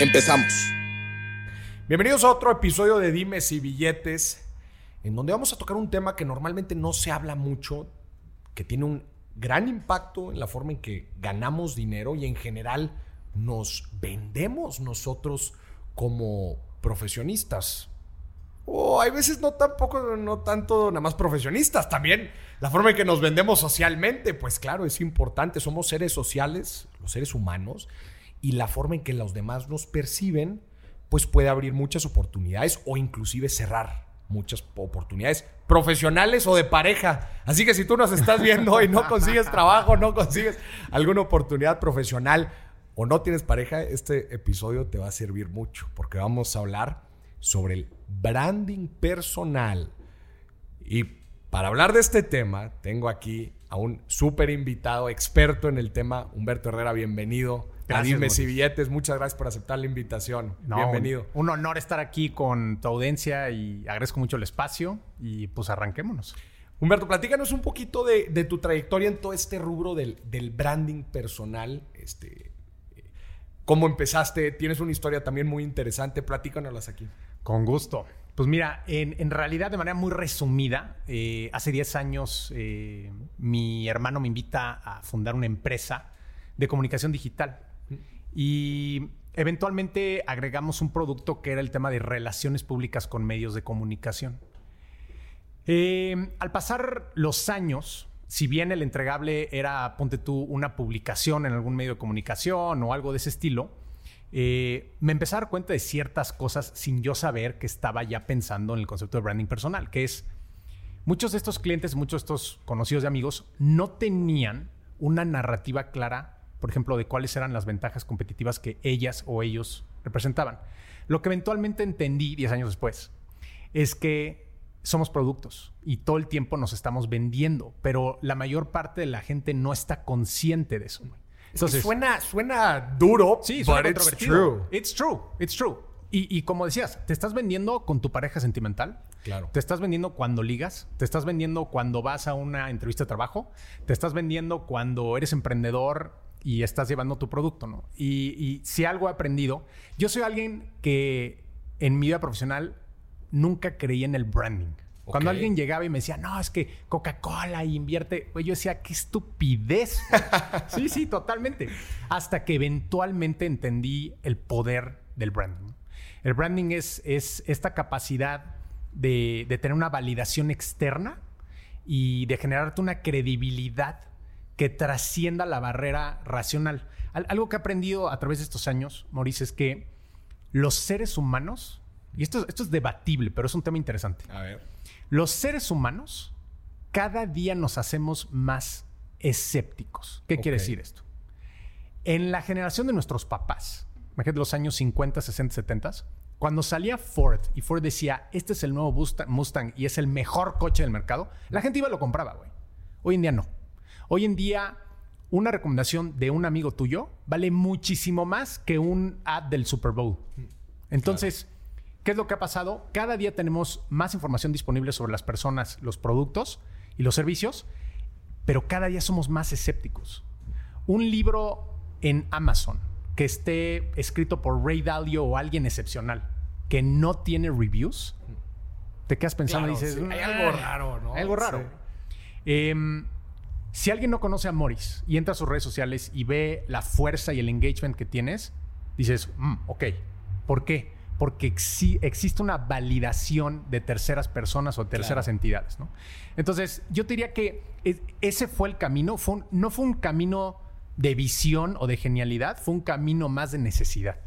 Empezamos. Bienvenidos a otro episodio de Dimes y Billetes, en donde vamos a tocar un tema que normalmente no se habla mucho, que tiene un gran impacto en la forma en que ganamos dinero y en general nos vendemos nosotros como profesionistas. O hay veces no tampoco, no tanto nada más profesionistas, también la forma en que nos vendemos socialmente, pues claro, es importante, somos seres sociales, los seres humanos, y la forma en que los demás nos perciben, pues puede abrir muchas oportunidades o inclusive cerrar muchas oportunidades profesionales o de pareja. Así que si tú nos estás viendo y no consigues trabajo, no consigues alguna oportunidad profesional o no tienes pareja, este episodio te va a servir mucho porque vamos a hablar sobre el branding personal. Y para hablar de este tema, tengo aquí a un súper invitado, experto en el tema, Humberto Herrera, bienvenido. Gracias, y Billetes, muchas gracias por aceptar la invitación. Bienvenido. Un, honor estar aquí con tu audiencia y agradezco mucho el espacio y pues arranquémonos. Humberto, platícanos un poquito de, tu trayectoria en todo este rubro del, branding personal. Este, ¿Cómo empezaste? Tienes una historia también muy interesante. Platícanoslas aquí. Con gusto. Pues mira, en, realidad de manera muy resumida, eh, hace 10 años eh, mi hermano me invita a fundar una empresa de comunicación digital. Y eventualmente agregamos un producto que era el tema de relaciones públicas con medios de comunicación. Eh, al pasar los años, si bien el entregable era, ponte tú, una publicación en algún medio de comunicación o algo de ese estilo, eh, me empecé a dar cuenta de ciertas cosas sin yo saber que estaba ya pensando en el concepto de branding personal, que es muchos de estos clientes, muchos de estos conocidos de amigos no tenían una narrativa clara por ejemplo, de cuáles eran las ventajas competitivas que ellas o ellos representaban. Lo que eventualmente entendí 10 años después es que somos productos y todo el tiempo nos estamos vendiendo, pero la mayor parte de la gente no está consciente de eso. Entonces, suena, suena duro, sí, suena it's true. It's true, it's true. Y, y, como decías, te estás vendiendo con tu pareja sentimental. Claro. Te estás vendiendo cuando ligas. Te estás vendiendo cuando vas a una entrevista de trabajo. Te estás vendiendo cuando eres emprendedor y estás llevando tu producto, ¿no? Y, si algo he aprendido, yo soy alguien que en mi vida profesional nunca creía en el branding. Cuando alguien llegaba y me decía, no, es que Coca-Cola invierte, pues yo decía, qué estupidez. sí, sí, totalmente. Hasta que eventualmente entendí el poder del branding. El branding es, es esta capacidad de, de tener una validación externa y de generarte una credibilidad que trascienda la barrera racional. algo que he aprendido a través de estos años, Maurice, es que los seres humanos, y esto, esto es debatible, pero es un tema interesante. A ver. Los seres humanos cada día nos hacemos más escépticos. ¿Qué quiere decir esto? En la generación de nuestros papás, imagínate los años 50, 60, 70, cuando salía Ford y Ford decía, este es el nuevo Mustang y es el mejor coche del mercado, la gente iba y lo compraba, güey. Hoy en día no. Hoy en día, una recomendación de un amigo tuyo vale muchísimo más que un ad del Super Bowl. Entonces, ¿qué es lo que ha pasado? Cada día tenemos más información disponible sobre las personas, los productos y los servicios, pero cada día somos más escépticos. Un libro en Amazon que esté escrito por Ray Dalio o alguien excepcional que no tiene reviews, te quedas pensando y dices, hay algo raro, ¿no? Hay algo raro. Em, si alguien no conoce a Morris y entra a sus redes sociales y ve la fuerza y el engagement que tienes, dices, mm, ok, ¿por qué? Porque existe una validación de terceras personas o terceras entidades, ¿no? Entonces, yo te diría que ese fue el camino, no fue un camino de visión o de genialidad, fue un camino más de necesidad.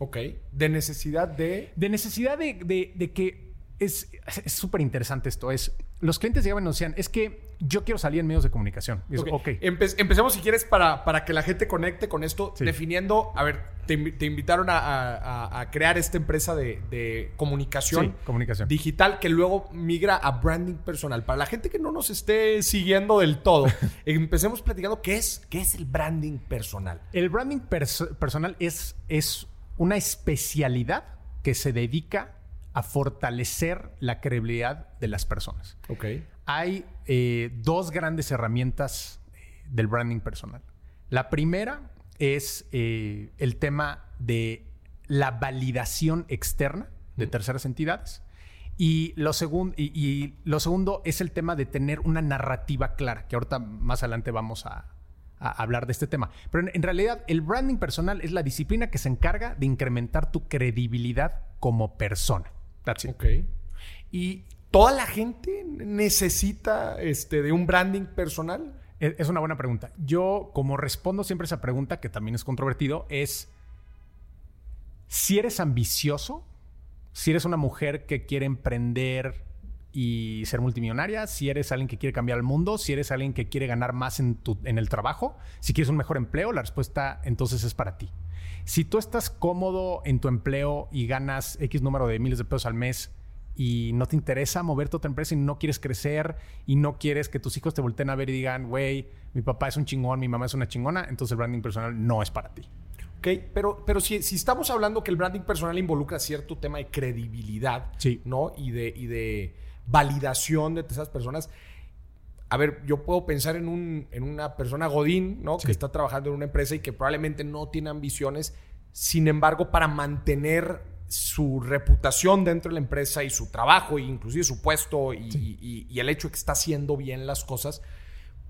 Ok, de necesidad de... De necesidad de, que es súper interesante esto, es los clientes llegaban y nos decían, es que yo quiero salir en medios de comunicación. empecemos si quieres para, para que la gente conecte con esto, definiendo, a ver, te, invitaron a, crear esta empresa de, comunicación, comunicación digital que luego migra a branding personal. Para la gente que no nos esté siguiendo del todo, empecemos platicando qué es, qué es el branding personal. El branding personal es, es una especialidad que se dedica a fortalecer la credibilidad de las personas. Ok. Hay eh, dos grandes herramientas eh, del branding personal. La primera es eh, el tema de la validación externa de terceras entidades. Y lo, y, lo segundo es el tema de tener una narrativa clara, que ahorita más adelante vamos a, hablar de este tema. Pero en, realidad el branding personal es la disciplina que se encarga de incrementar tu credibilidad como persona. Ok. Y toda la gente necesita este, de un branding personal. Es una buena pregunta. Yo, como respondo siempre esa pregunta, que también es controvertido, es si eres ambicioso, si eres una mujer que quiere emprender y ser multimillonaria, si eres alguien que quiere cambiar el mundo, si eres alguien que quiere ganar más en, tu, en el trabajo, si quieres un mejor empleo, la respuesta entonces es para ti. Si tú estás cómodo en tu empleo y ganas X número de miles de pesos al mes, y no te interesa moverte a otra empresa y no quieres crecer y no quieres que tus hijos te volteen a ver y digan, güey, mi papá es un chingón, mi mamá es una chingona, entonces el branding personal no es para ti. Ok, pero, pero si, si estamos hablando que el branding personal involucra cierto tema de credibilidad, ¿no? Y de, y de validación de esas personas. A ver, yo puedo pensar en, un, en una persona Godín, ¿no? Que está trabajando en una empresa y que probablemente no tiene ambiciones. Sin embargo, para mantener su reputación dentro de la empresa y su trabajo, e inclusive su puesto y, el hecho de que está haciendo bien las cosas.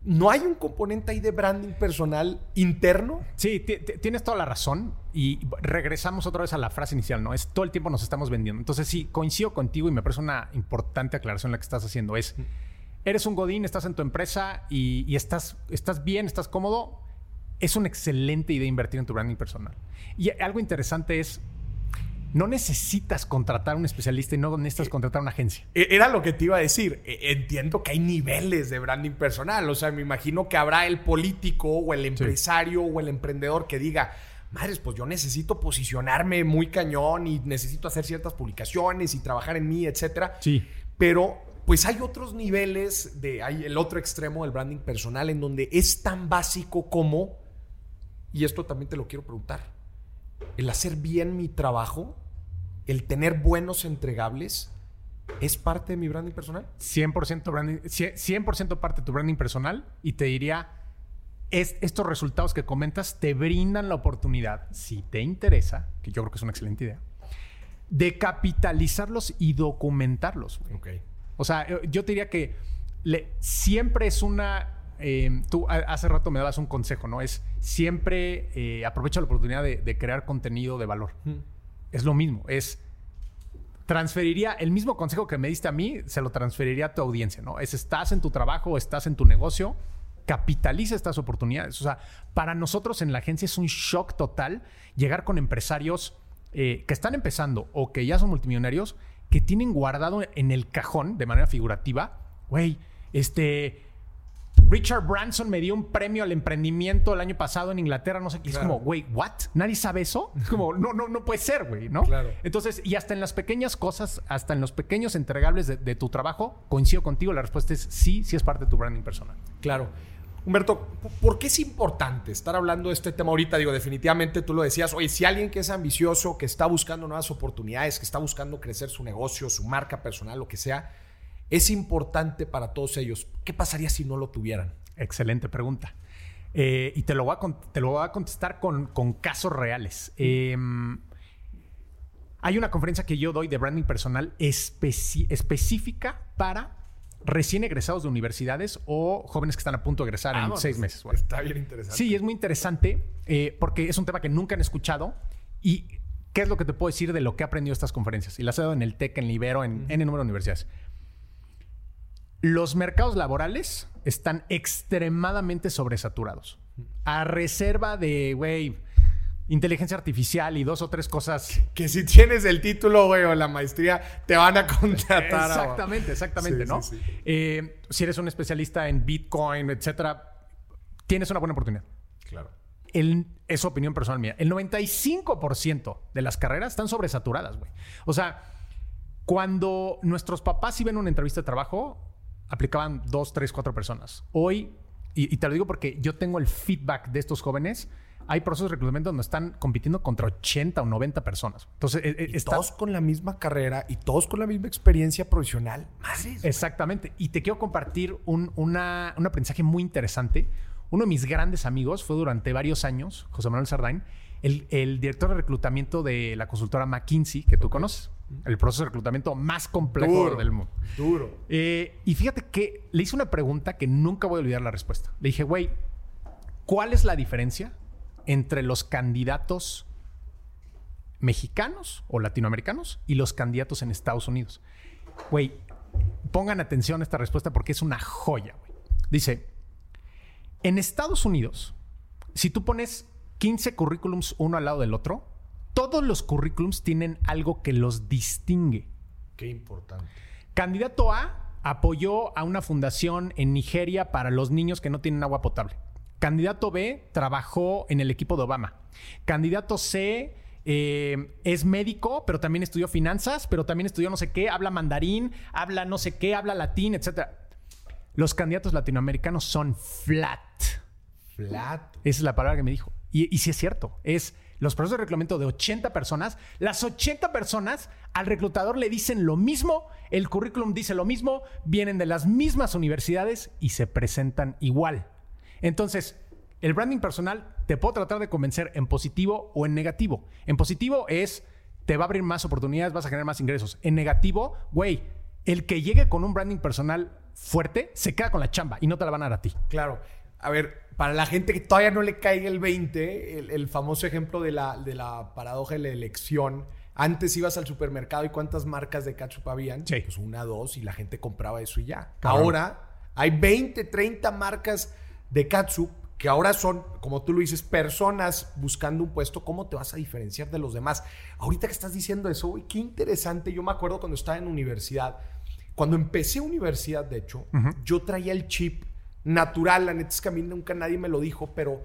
¿No hay un componente ahí de branding personal interno? Sí, tienes toda la razón. Y regresamos otra vez a la frase inicial, ¿no? Es todo el tiempo nos estamos vendiendo. Entonces, sí, coincido contigo y me parece una importante aclaración la que estás haciendo. Es, eres un godín, estás en tu empresa y, y estás, estás bien, estás cómodo. Es una excelente idea invertir en tu branding personal. Y algo interesante es, no necesitas contratar a un especialista y no necesitas contratar a una agencia. E-, era lo que te iba a decir. E-, entiendo que hay niveles de branding personal. O sea, me imagino que habrá el político o el empresario o el emprendedor que diga, madres, pues yo necesito posicionarme muy cañón y necesito hacer ciertas publicaciones y trabajar en mí, etcétera. Sí. Pero pues hay otros niveles de, hay el otro extremo del branding personal en donde es tan básico como, y esto también te lo quiero preguntar, el hacer bien mi trabajo el tener buenos entregables es parte de mi branding personal? 100% branding, 100% parte de tu branding personal y te diría, es, estos resultados que comentas te brindan la oportunidad, si te interesa, que yo creo que es una excelente idea, de capitalizarlos y documentarlos. O sea, yo te diría que siempre es una... Eh, tú hace rato me dabas un consejo, ¿no? Es siempre eh, aprovecha la oportunidad de, crear contenido de valor es lo mismo. Es transferiría el mismo consejo que me diste a mí, se lo transferiría a tu audiencia, ¿no? Es estás en tu trabajo, estás en tu negocio, capitaliza estas oportunidades. O sea, para nosotros en la agencia es un shock total llegar con empresarios eh, que están empezando o que ya son multimillonarios, que tienen guardado en el cajón de manera figurativa, güey, este, Richard Branson me dio un premio al emprendimiento el año pasado en Inglaterra, no sé qué. Es como, güey, ¿what? ¿Nadie sabe eso? Es como, no, no, no puede ser, güey, ¿no? Claro. Entonces, y hasta en las pequeñas cosas, hasta en los pequeños entregables de, tu trabajo, coincido contigo. La respuesta es sí, sí es parte de tu branding personal. Claro. Humberto, ¿por qué es importante estar hablando de este tema ahorita? Digo, definitivamente tú lo decías, oye, si alguien que es ambicioso, que está buscando nuevas oportunidades, que está buscando crecer su negocio, su marca personal, lo que sea, es importante para todos ellos. ¿Qué pasaría si no lo tuvieran? Excelente pregunta. Eh, y te lo, voy a, te lo voy a contestar con, casos reales. Em, hay una conferencia que yo doy de branding personal específica para recién egresados de universidades o jóvenes que están a punto de egresar en seis meses. Está bien interesante. Sí, es muy interesante eh, porque es un tema que nunca han escuchado y ¿qué es lo que te puedo decir de lo que he aprendido estas conferencias? Y las he dado en el TEC, en Libero, en, en el número de universidades. Los mercados laborales están extremadamente sobresaturados. A reserva de, güey, inteligencia artificial y dos o tres cosas. Que si tienes el título, güey, o la maestría, te van a contratar. Exactamente, exactamente, ¿no? Eh, si eres un especialista en Bitcoin, etcétera, tienes una buena oportunidad. Claro. el, es opinión personal mía, el 95% de las carreras están sobresaturadas, güey. O sea, cuando nuestros papás iban a una entrevista de trabajo, aplicaban dos, tres, cuatro personas. Hoy, y, te lo digo porque yo tengo el feedback de estos jóvenes, hay procesos de reclutamiento donde están compitiendo contra 80 o 90 personas. Entonces, e, e, todos con la misma carrera y todos con la misma experiencia profesional. Exactamente. Y te quiero compartir un, una, un aprendizaje muy interesante. Uno de mis grandes amigos fue durante varios años, José Manuel Sardain, el, el director de reclutamiento de la consultora McKinsey, que tú conoces el proceso de reclutamiento más complejo del mundo. Duro. Eh, y fíjate que le hice una pregunta que nunca voy a olvidar la respuesta. Le dije, güey, ¿cuál es la diferencia entre los candidatos mexicanos o latinoamericanos y los candidatos en Estados Unidos? Güey, pongan atención a esta respuesta porque es una joya, güey. Dice, en Estados Unidos, si tú pones 15 currículums uno al lado del otro, todos los currículums tienen algo que los distingue. Qué importante. Candidato A apoyó a una fundación en Nigeria para los niños que no tienen agua potable. Candidato B trabajó en el equipo de Obama. Candidato C eh, es médico, pero también estudió finanzas, pero también estudió no sé qué, habla mandarín, habla no sé qué, habla latín, etc. Los candidatos latinoamericanos son flat. Flat. Esa es la palabra que me dijo. Y, y sí es cierto, es los procesos de reclutamiento de 80 personas, las 80 personas al reclutador le dicen lo mismo, el currículum dice lo mismo, vienen de las mismas universidades y se presentan igual. Entonces, el branding personal te puedo tratar de convencer en positivo o en negativo. En positivo es, te va a abrir más oportunidades, vas a generar más ingresos. En negativo, güey, el que llegue con un branding personal fuerte se queda con la chamba y no te la van a dar a ti. Claro. A ver, para la gente que todavía no le caiga el 20, el, famoso ejemplo de la, de la paradoja de la elección. Antes ibas al supermercado y cuántas marcas de ketchup habían. Sí. Pues una, dos, y la gente compraba eso y ya. Ahora hay 20, 30 marcas de ketchup que ahora son, como tú lo dices, personas buscando un puesto. ¿Cómo te vas a diferenciar de los demás? Ahorita que estás diciendo eso, uy, qué interesante. Yo me acuerdo cuando estaba en universidad. Cuando empecé universidad, de hecho, yo traía el chip natural. La neta es que a mí nunca nadie me lo dijo, pero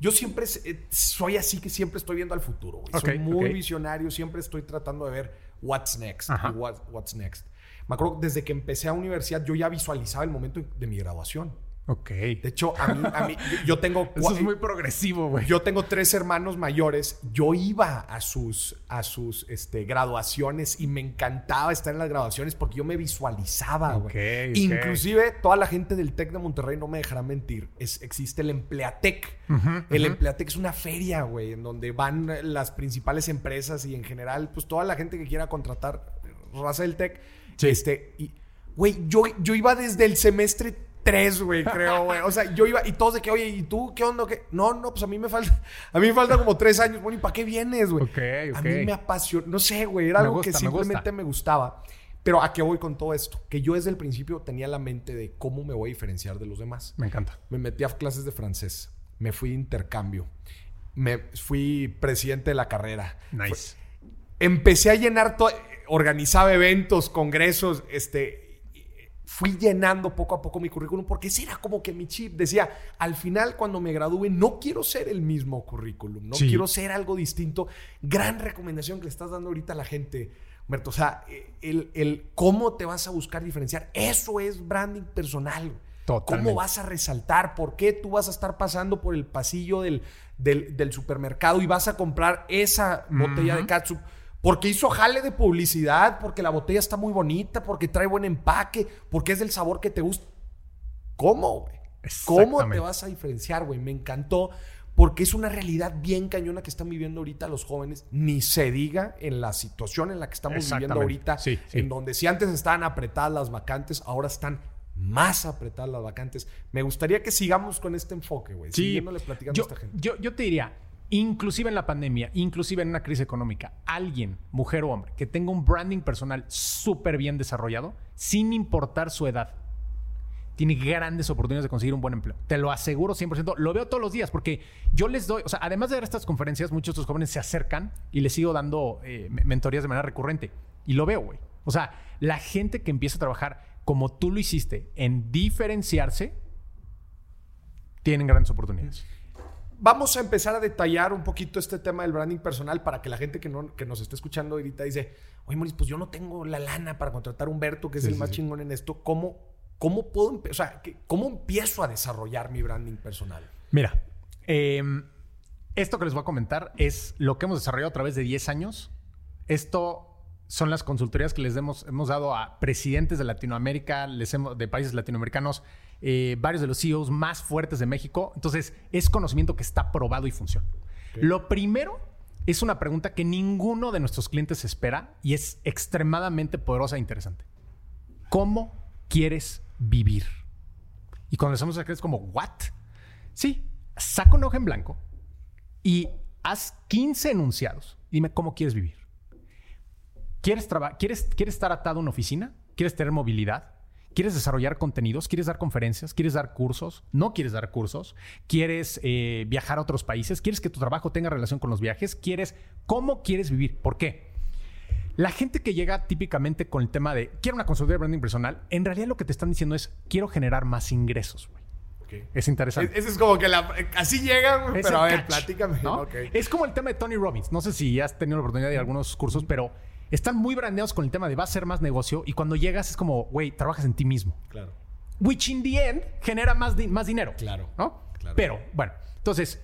yo siempre eh, soy así que siempre estoy viendo al futuro. soy muy visionario, siempre estoy tratando de ver what's next. what's next. Me acuerdo desde que empecé a universidad, yo ya visualizaba el momento de mi graduación. Ok. De hecho, a mí, a mí yo tengo... Eso es muy progresivo, güey. Yo tengo tres hermanos mayores. Yo iba a sus, a sus este, graduaciones y me encantaba estar en las graduaciones porque yo me visualizaba, güey. Inclusive, toda la gente del TEC de Monterrey no me dejará mentir. Es, existe el Empleatec. el Empleatec es una feria, güey, en donde van las principales empresas y en general, pues toda la gente que quiera contratar raza del TEC. Este, y, güey, yo, yo iba desde el semestre tres, güey, creo, güey. O sea, yo iba y todos de que, oye, ¿y tú qué onda? ¿Qué? No, no, pues a mí me falta, a mí me falta como tres años. Bueno, ¿y para qué vienes, güey? Ok, ok. A mí me apasiona, no sé, güey, era algo que simplemente me, gustaba. Pero ¿a qué voy con todo esto? Que yo desde el principio tenía la mente de cómo me voy a diferenciar de los demás. Me encanta. Me metí a clases de francés, me fui de intercambio, me fui presidente de la carrera. Nice. empecé a llenar todo, organizaba eventos, congresos, este fui llenando poco a poco mi currículum porque ese era como que mi chip. Decía, al final cuando me gradúe no quiero ser el mismo currículum, no quiero ser algo distinto. Gran recomendación que le estás dando ahorita a la gente, Humberto. O sea, el, el cómo te vas a buscar diferenciar, eso es branding personal. Totalmente. ¿Cómo vas a resaltar? ¿Por qué tú vas a estar pasando por el pasillo del, del, supermercado y vas a comprar esa botella de ketchup? Porque hizo jale de publicidad, porque la botella está muy bonita, porque trae buen empaque, porque es del sabor que te gusta. ¿Cómo, güey? ¿Cómo te vas a diferenciar, güey? Me encantó porque es una realidad bien cañona que están viviendo ahorita los jóvenes, ni se diga en la situación en la que estamos viviendo ahorita, en donde si antes estaban apretadas las vacantes, ahora están más apretadas las vacantes. Me gustaría que sigamos con este enfoque, güey, siguiéndole platicando a esta gente. Yo, yo te diría, inclusive en la pandemia, inclusive en una crisis económica, alguien, mujer o hombre, que tenga un branding personal súper bien desarrollado, sin importar su edad, tiene grandes oportunidades de conseguir un buen empleo. Te lo aseguro 100%. Lo veo todos los días porque yo les doy, o sea, además de dar estas conferencias, muchos de estos jóvenes se acercan y les sigo dando eh, mentorías de manera recurrente. Y lo veo, güey. O sea, la gente que empieza a trabajar como tú lo hiciste en diferenciarse, tienen grandes oportunidades. Vamos a empezar a detallar un poquito este tema del branding personal para que la gente que, no, que nos esté escuchando ahorita dice, oye, Maurice, pues yo no tengo la lana para contratar a Humberto, que es el más chingón en esto. ¿Cómo, cómo puedo, o sea, cómo empiezo a desarrollar mi branding personal? Mira, em, esto que les voy a comentar es lo que hemos desarrollado a través de 10 años. Esto son las consultorías que les hemos, hemos dado a presidentes de Latinoamérica, les hemos, de países latinoamericanos, eh, varios de los CEOs más fuertes de México. Entonces, es conocimiento que está probado y funciona. Lo primero es una pregunta que ninguno de nuestros clientes espera y es extremadamente poderosa e interesante. ¿Cómo quieres vivir? Y cuando les hacemos es como, ¿what? Sí, saca un hoja en blanco y haz 15 enunciados. Dime cómo quieres vivir. ¿Quieres, ¿Quieres, ¿Quieres estar atado a una oficina? ¿Quieres tener movilidad? ¿Quieres desarrollar contenidos? ¿Quieres dar conferencias? ¿Quieres dar cursos? ¿No quieres dar cursos? ¿Quieres eh, viajar a otros países? ¿Quieres que tu trabajo tenga relación con los viajes? ¿Quieres cómo quieres vivir? ¿Por qué? La gente que llega típicamente con el tema de quiero una consultoría de branding personal, en realidad lo que te están diciendo es quiero generar más ingresos. Es interesante. Es, es como que la, así llegan, pero a ver, platícame. Es como el tema de Tony Robbins. No sé si has tenido la oportunidad de ir a algunos cursos, pero están muy brandeados con el tema de va a ser más negocio y cuando llegas es como, güey, trabajas en ti mismo. Claro. Which in the end genera más, más dinero. Claro. ¿No? Pero, bueno, entonces...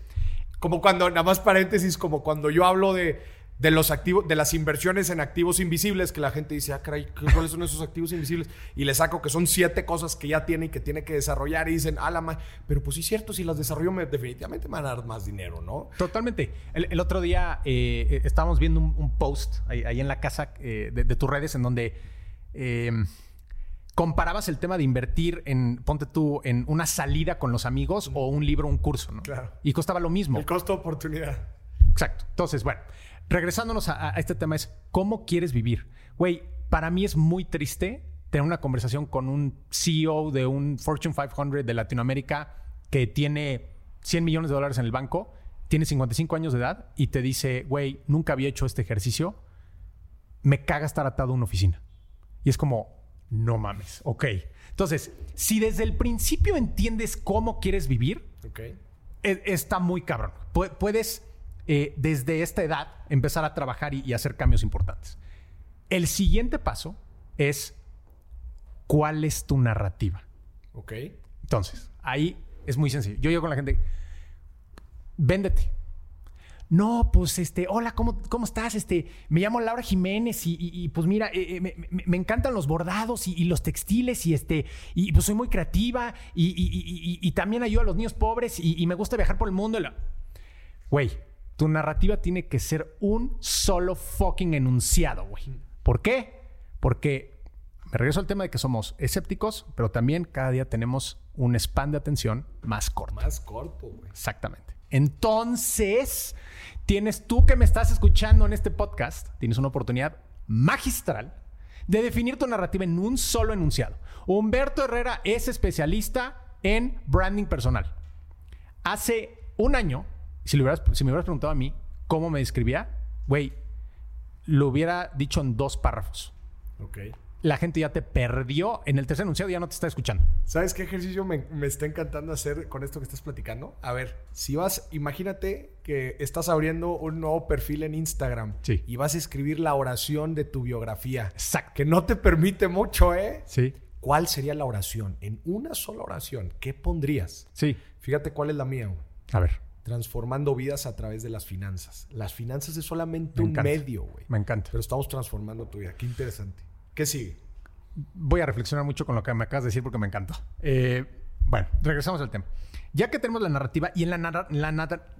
Como cuando, nada más paréntesis, como cuando yo hablo de de los activos, de las inversiones en activos invisibles, que la gente dice, ah, caray, ¿cuáles son esos activos invisibles? Y le saco que son siete cosas que ya tiene y que tiene que desarrollar y dicen, ah, la ma pero pues sí es cierto, si las desarrollo me, definitivamente me van a dar más dinero, ¿no? Totalmente. El, otro día eh, estábamos viendo un, post ahí, en la casa eh, de, tus redes en donde em, comparabas el tema de invertir en, ponte tú, en una salida con los amigos o un libro, un curso, ¿no? Claro. Y costaba lo mismo. El costo oportunidad. Exacto. Entonces, bueno regresándonos a, este tema es, ¿cómo quieres vivir? Güey, para mí es muy triste tener una conversación con un CEO de un Fortune 500 de Latinoamérica que tiene 100 millones de dólares en el banco, tiene 55 años de edad y te dice, güey, nunca había hecho este ejercicio, me caga estar atado a una oficina. Y es como, no mames, ok. Entonces, si desde el principio entiendes cómo quieres vivir, e, está muy cabrón. Puedes eh, desde esta edad empezar a trabajar y, hacer cambios importantes. El siguiente paso es cuál es tu narrativa. Ok. Entonces, ahí es muy sencillo. Yo llego con la gente, véndete. No, pues este, hola, ¿cómo, cómo estás? Este, me llamo Laura Jiménez y, pues mira, eh, eh, me, encantan los bordados y, los textiles y este, y pues soy muy creativa y, también ayudo a los niños pobres y, me gusta viajar por el mundo. Güey, tu narrativa tiene que ser un solo fucking enunciado, güey. ¿Por qué? Porque me regreso al tema de que somos escépticos, pero también cada día tenemos un span de atención más corto. Más corto, güey. Exactamente. Entonces, tienes tú que me estás escuchando en este podcast, tienes una oportunidad magistral de definir tu narrativa en un solo enunciado. Humberto Herrera es especialista en branding personal. Hace un año si, me hubieras preguntado a mí cómo me describía, güey, lo hubiera dicho en dos párrafos. Ok. La gente ya te perdió. En el tercer enunciado ya no te está escuchando. ¿Sabes qué ejercicio me, está encantando hacer con esto que estás platicando? A ver, si vas, imagínate que estás abriendo un nuevo perfil en Instagram sí. y vas a escribir la oración de tu biografía. Exacto. Que no te permite mucho, ¿eh? Sí. ¿Cuál sería la oración? En una sola oración, ¿qué pondrías? Sí. Fíjate cuál es la mía. A ver transformando vidas a través de las finanzas. Las finanzas es solamente un medio, güey. Me encanta. Pero estamos transformando tu vida. Qué interesante. ¿Qué sigue? Voy a reflexionar mucho con lo que me acabas de decir porque me encantó. Eh, bueno, regresamos al tema. Ya que tenemos la narrativa y en la,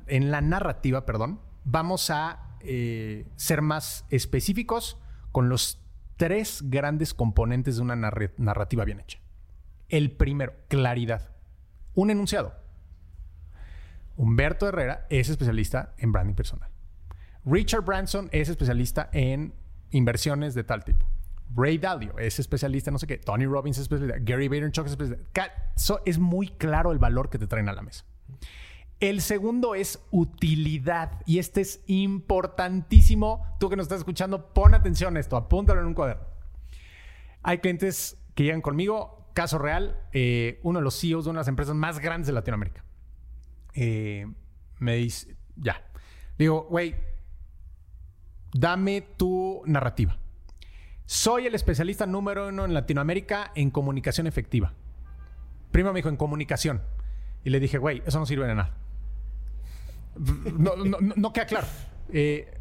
en la narrativa, perdón, vamos a eh, ser más específicos con los tres grandes componentes de una narrativa bien hecha. El primero, claridad. Un enunciado Humberto Herrera es especialista en branding personal. Richard Branson es especialista en inversiones de tal tipo. Ray Dalio es especialista en no sé qué. Tony Robbins es especialista. Gary Vaynerchuk es especialista. es muy claro el valor que te traen a la mesa. El segundo es utilidad. Y este es importantísimo. Tú que nos estás escuchando, pon atención a esto. Apúntalo en un cuaderno. Hay clientes que llegan conmigo. Caso real, eh, uno de los CEOs de una de las empresas más grandes de Latinoamérica. Eh, Me dice, ya. Digo, güey, dame tu narrativa. Soy el especialista número uno en Latinoamérica en comunicación efectiva. Primo me dijo, en comunicación. Y le dije, güey, eso no sirve de nada. No, no, no, no queda claro. Eh,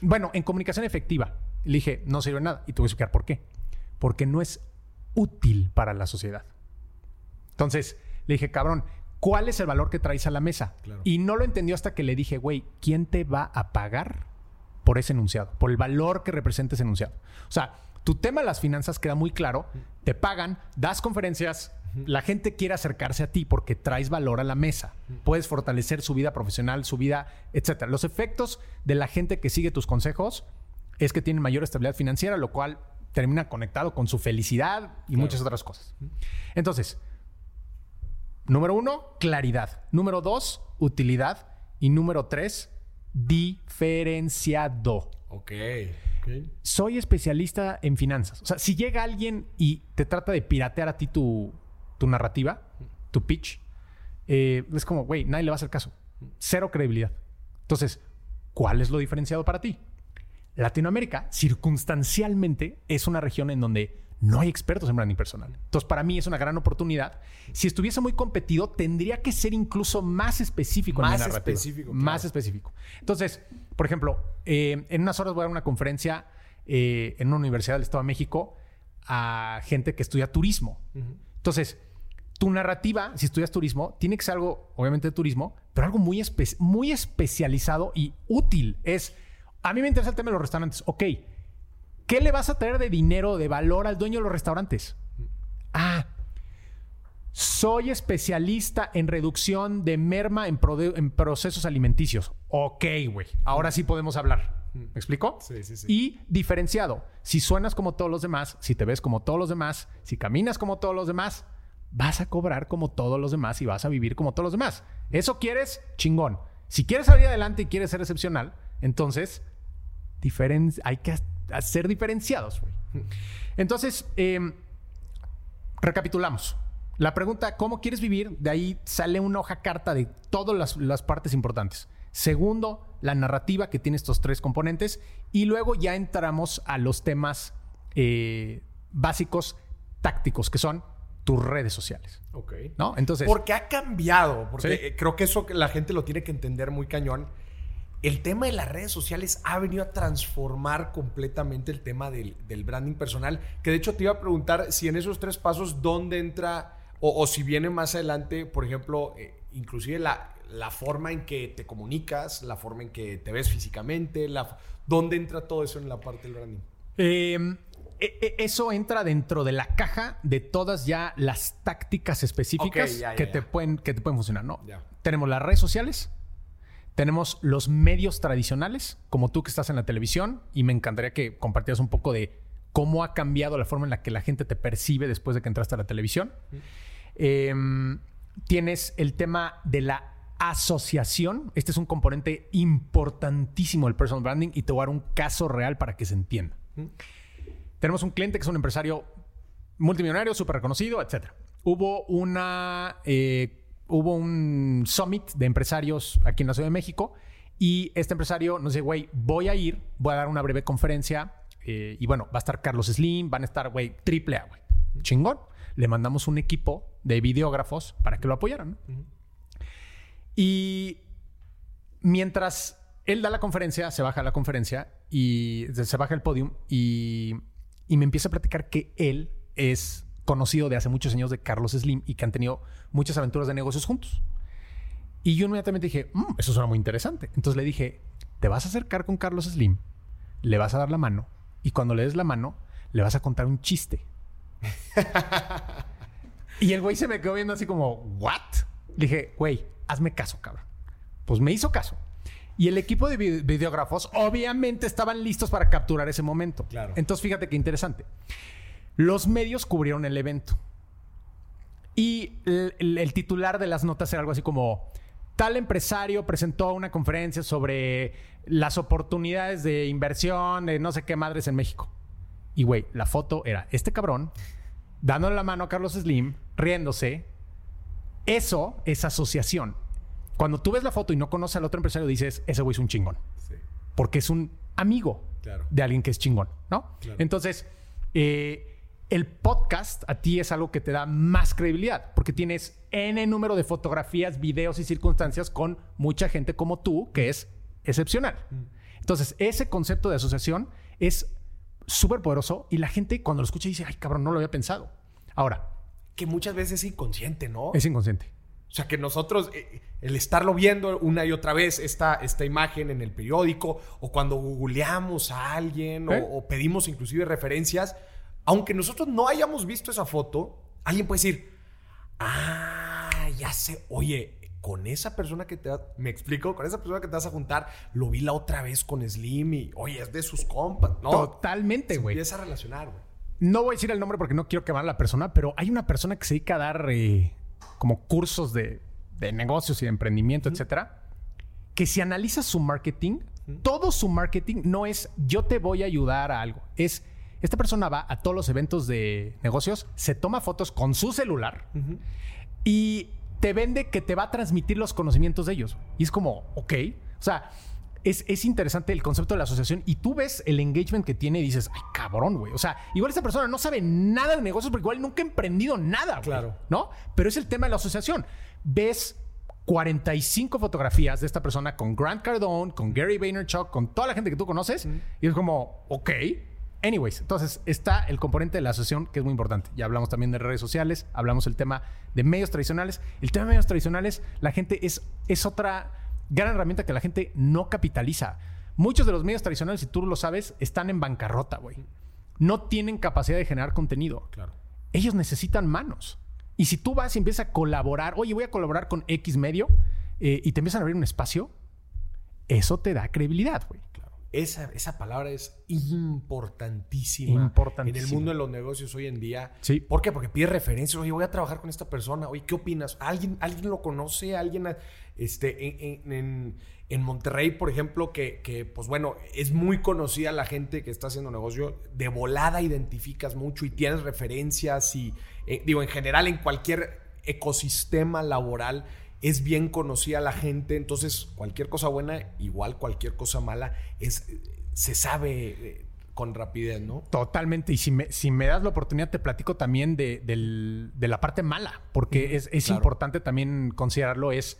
bueno, en comunicación efectiva. Le dije, no sirve de nada. Y voy a explicar por qué. Porque no es útil para la sociedad. Entonces, le dije, cabrón, ¿cuál es el valor que traes a la mesa? Claro. Y no lo entendió hasta que le dije, güey, ¿quién te va a pagar por ese enunciado? Por el valor que representa ese enunciado. O sea, tu tema de las finanzas queda muy claro. Te pagan, das conferencias, la gente quiere acercarse a ti porque traes valor a la mesa. Puedes fortalecer su vida profesional, su vida, etc. Los efectos de la gente que sigue tus consejos es que tienen mayor estabilidad financiera, lo cual termina conectado con su felicidad y Claro. muchas otras cosas. Entonces, número uno, claridad. Número dos, utilidad. Y número tres, diferenciado. Ok. Soy especialista en finanzas. O sea, si llega alguien y te trata de piratear a ti tu, tu narrativa, tu pitch, eh, es como, güey, nadie le va a hacer caso. Cero credibilidad. Entonces, ¿cuál es lo diferenciado para ti? Latinoamérica, circunstancialmente, es una región en donde no hay expertos en branding personal. Entonces, para mí es una gran oportunidad. Si estuviese muy competido, tendría que ser incluso más específico en Más mi narrativa. específico, Más específico. Entonces, por ejemplo, eh, en unas horas voy a dar una conferencia eh, en una universidad del Estado de México a gente que estudia turismo. Entonces, tu narrativa, si estudias turismo, tiene que ser algo, obviamente, de turismo, pero algo muy, espe- muy especializado y útil. Es, a mí me interesa el tema de los restaurantes. Ok, ¿qué le vas a traer de dinero, de valor al dueño de los restaurantes? Ah, soy especialista en reducción de merma en, procesos alimenticios. Ok, güey. Ahora sí podemos hablar. ¿Me explico? Sí, sí, sí. Y diferenciado. Si suenas como todos los demás, si te ves como todos los demás, si caminas como todos los demás, vas a cobrar como todos los demás y vas a vivir como todos los demás. ¿Eso quieres? Chingón. Si quieres salir adelante y quieres ser excepcional, entonces diferen- hay que ha- ser diferenciados, güey. Entonces, em, recapitulamos. La pregunta, ¿cómo quieres vivir? De ahí sale una hoja carta de todas las, las partes importantes. Segundo, la narrativa que tiene estos tres componentes. Y luego ya entramos a los temas eh, básicos tácticos, que son tus redes sociales. Ok. ¿No? Entonces, Porque ha cambiado. Porque Sí. creo que eso la gente lo tiene que entender muy cañón. El tema de las redes sociales ha venido a transformar completamente el tema del, del branding personal. Que de hecho te iba a preguntar si en esos tres pasos, ¿dónde entra? O, o si viene más adelante, por ejemplo, eh, inclusive la, la forma en que te comunicas, la forma en que te ves físicamente, la, ¿dónde entra todo eso en la parte del branding? Eh, e- e- eso entra dentro de la caja de todas ya las tácticas específicas Ok, ya, ya, que, ya. Te pueden, que te pueden funcionar, ¿no? Tenemos las redes sociales, tenemos los medios tradicionales, como tú que estás en la televisión, y me encantaría que compartieras un poco de cómo ha cambiado la forma en la que la gente te percibe después de que entraste a la televisión. Em, tienes el tema de la asociación. Este es un componente importantísimo del personal branding y te voy a dar un caso real para que se entienda. Tenemos un cliente que es un empresario multimillonario, súper reconocido, etc. Hubo una... eh, hubo un summit de empresarios aquí en la Ciudad de México y este empresario nos dice, güey, voy a ir, voy a dar una breve conferencia eh, y bueno, va a estar Carlos Slim, van a estar, güey, triple A, güey. Chingón. Le mandamos un equipo de videógrafos para que lo apoyaran. Y mientras él da la conferencia, se baja la conferencia y se baja el podium y, y me empieza a platicar que él es conocido de hace muchos años de Carlos Slim y que han tenido muchas aventuras de negocios juntos. Y yo inmediatamente dije, "Mm, eso suena muy interesante. Entonces le dije, te vas a acercar con Carlos Slim, le vas a dar la mano y cuando le des la mano, le vas a contar un chiste. y el güey se me quedó viendo así como, ¿what? Le dije, güey, hazme caso, cabrón. Pues me hizo caso. Y el equipo de vi- videógrafos obviamente estaban listos para capturar ese momento. Claro. Entonces fíjate qué interesante. Los medios cubrieron el evento. Y el, el- el titular de las notas era algo así como, tal empresario presentó una conferencia sobre las oportunidades de inversión de no sé qué madres en México. Y güey, la foto era este cabrón dándole la mano a Carlos Slim, riéndose. Eso es asociación. Cuando tú ves la foto y no conoces al otro empresario, dices, ese güey es un chingón. Porque es un amigo de alguien que es chingón, ¿no? Entonces, eh, el podcast a ti es algo que te da más credibilidad, porque tienes N número de fotografías, videos y circunstancias con mucha gente como tú, que es excepcional. Mm. Entonces, ese concepto de asociación es súper poderoso y la gente cuando lo escucha dice, ay cabrón, no lo había pensado. Ahora. Que muchas veces es inconsciente, ¿no? Es inconsciente. O sea, que nosotros, eh, el estarlo viendo una y otra vez, esta, esta imagen en el periódico, o cuando googleamos a alguien, o, ¿Eh? pedimos inclusive referencias, aunque nosotros no hayamos visto esa foto, alguien puede decir, ah, ya sé, oye, con esa persona que te me explico, con esa persona que te vas a juntar, lo vi la otra vez con Slim y, oye, es de sus compas, ¿no? Totalmente, güey. Empieza a relacionar, güey. No voy a decir el nombre porque no quiero quemar a la persona, pero hay una persona que se dedica a dar eh, como cursos de, negocios y de emprendimiento, etcétera, que si analiza su marketing, todo su marketing no es yo te voy a ayudar a algo, es esta persona va a todos los eventos de negocios, se toma fotos con su celular y te vende que te va a transmitir los conocimientos de ellos. Y es como, ok. O sea, es, interesante el concepto de la asociación y tú ves el engagement que tiene y dices, ay, cabrón, güey. O sea, igual esta persona no sabe nada de negocios porque igual nunca ha emprendido nada, Claro. ¿No? Pero es el tema de la asociación. Ves 45 fotografías de esta persona con Grant Cardone, con Gary Vaynerchuk, con toda la gente que tú conoces y es como, ok. Anyways, entonces está el componente de la asociación que es muy importante. Ya hablamos también de redes sociales, hablamos el tema de medios tradicionales. El tema de medios tradicionales, la gente es, es otra gran herramienta que la gente no capitaliza. Muchos de los medios tradicionales, si tú lo sabes, están en bancarrota, güey. No tienen capacidad de generar contenido. Claro. Ellos necesitan manos. Y si tú vas y empiezas a colaborar, oye, voy a colaborar con X medio eh, y te empiezan a abrir un espacio, eso te da credibilidad, güey. Esa, esa palabra es importantísima, importantísima, en el mundo de los negocios hoy en día. Sí. ¿Por qué? Porque pide referencias. Oye, voy a trabajar con esta persona. Oye, ¿qué opinas? ¿Alguien, alguien lo conoce? ¿Alguien este, en, en, Monterrey, por ejemplo, que, que, pues bueno, es muy conocida la gente que está haciendo negocio? De volada identificas mucho y tienes referencias y, eh, digo, en general, en cualquier ecosistema laboral es bien conocida la gente, entonces cualquier cosa buena, igual cualquier cosa mala, es, se sabe eh, con rapidez, ¿no? Totalmente. Y si me, si me das la oportunidad, te platico también de, la parte mala, porque es, importante también considerarlo. Es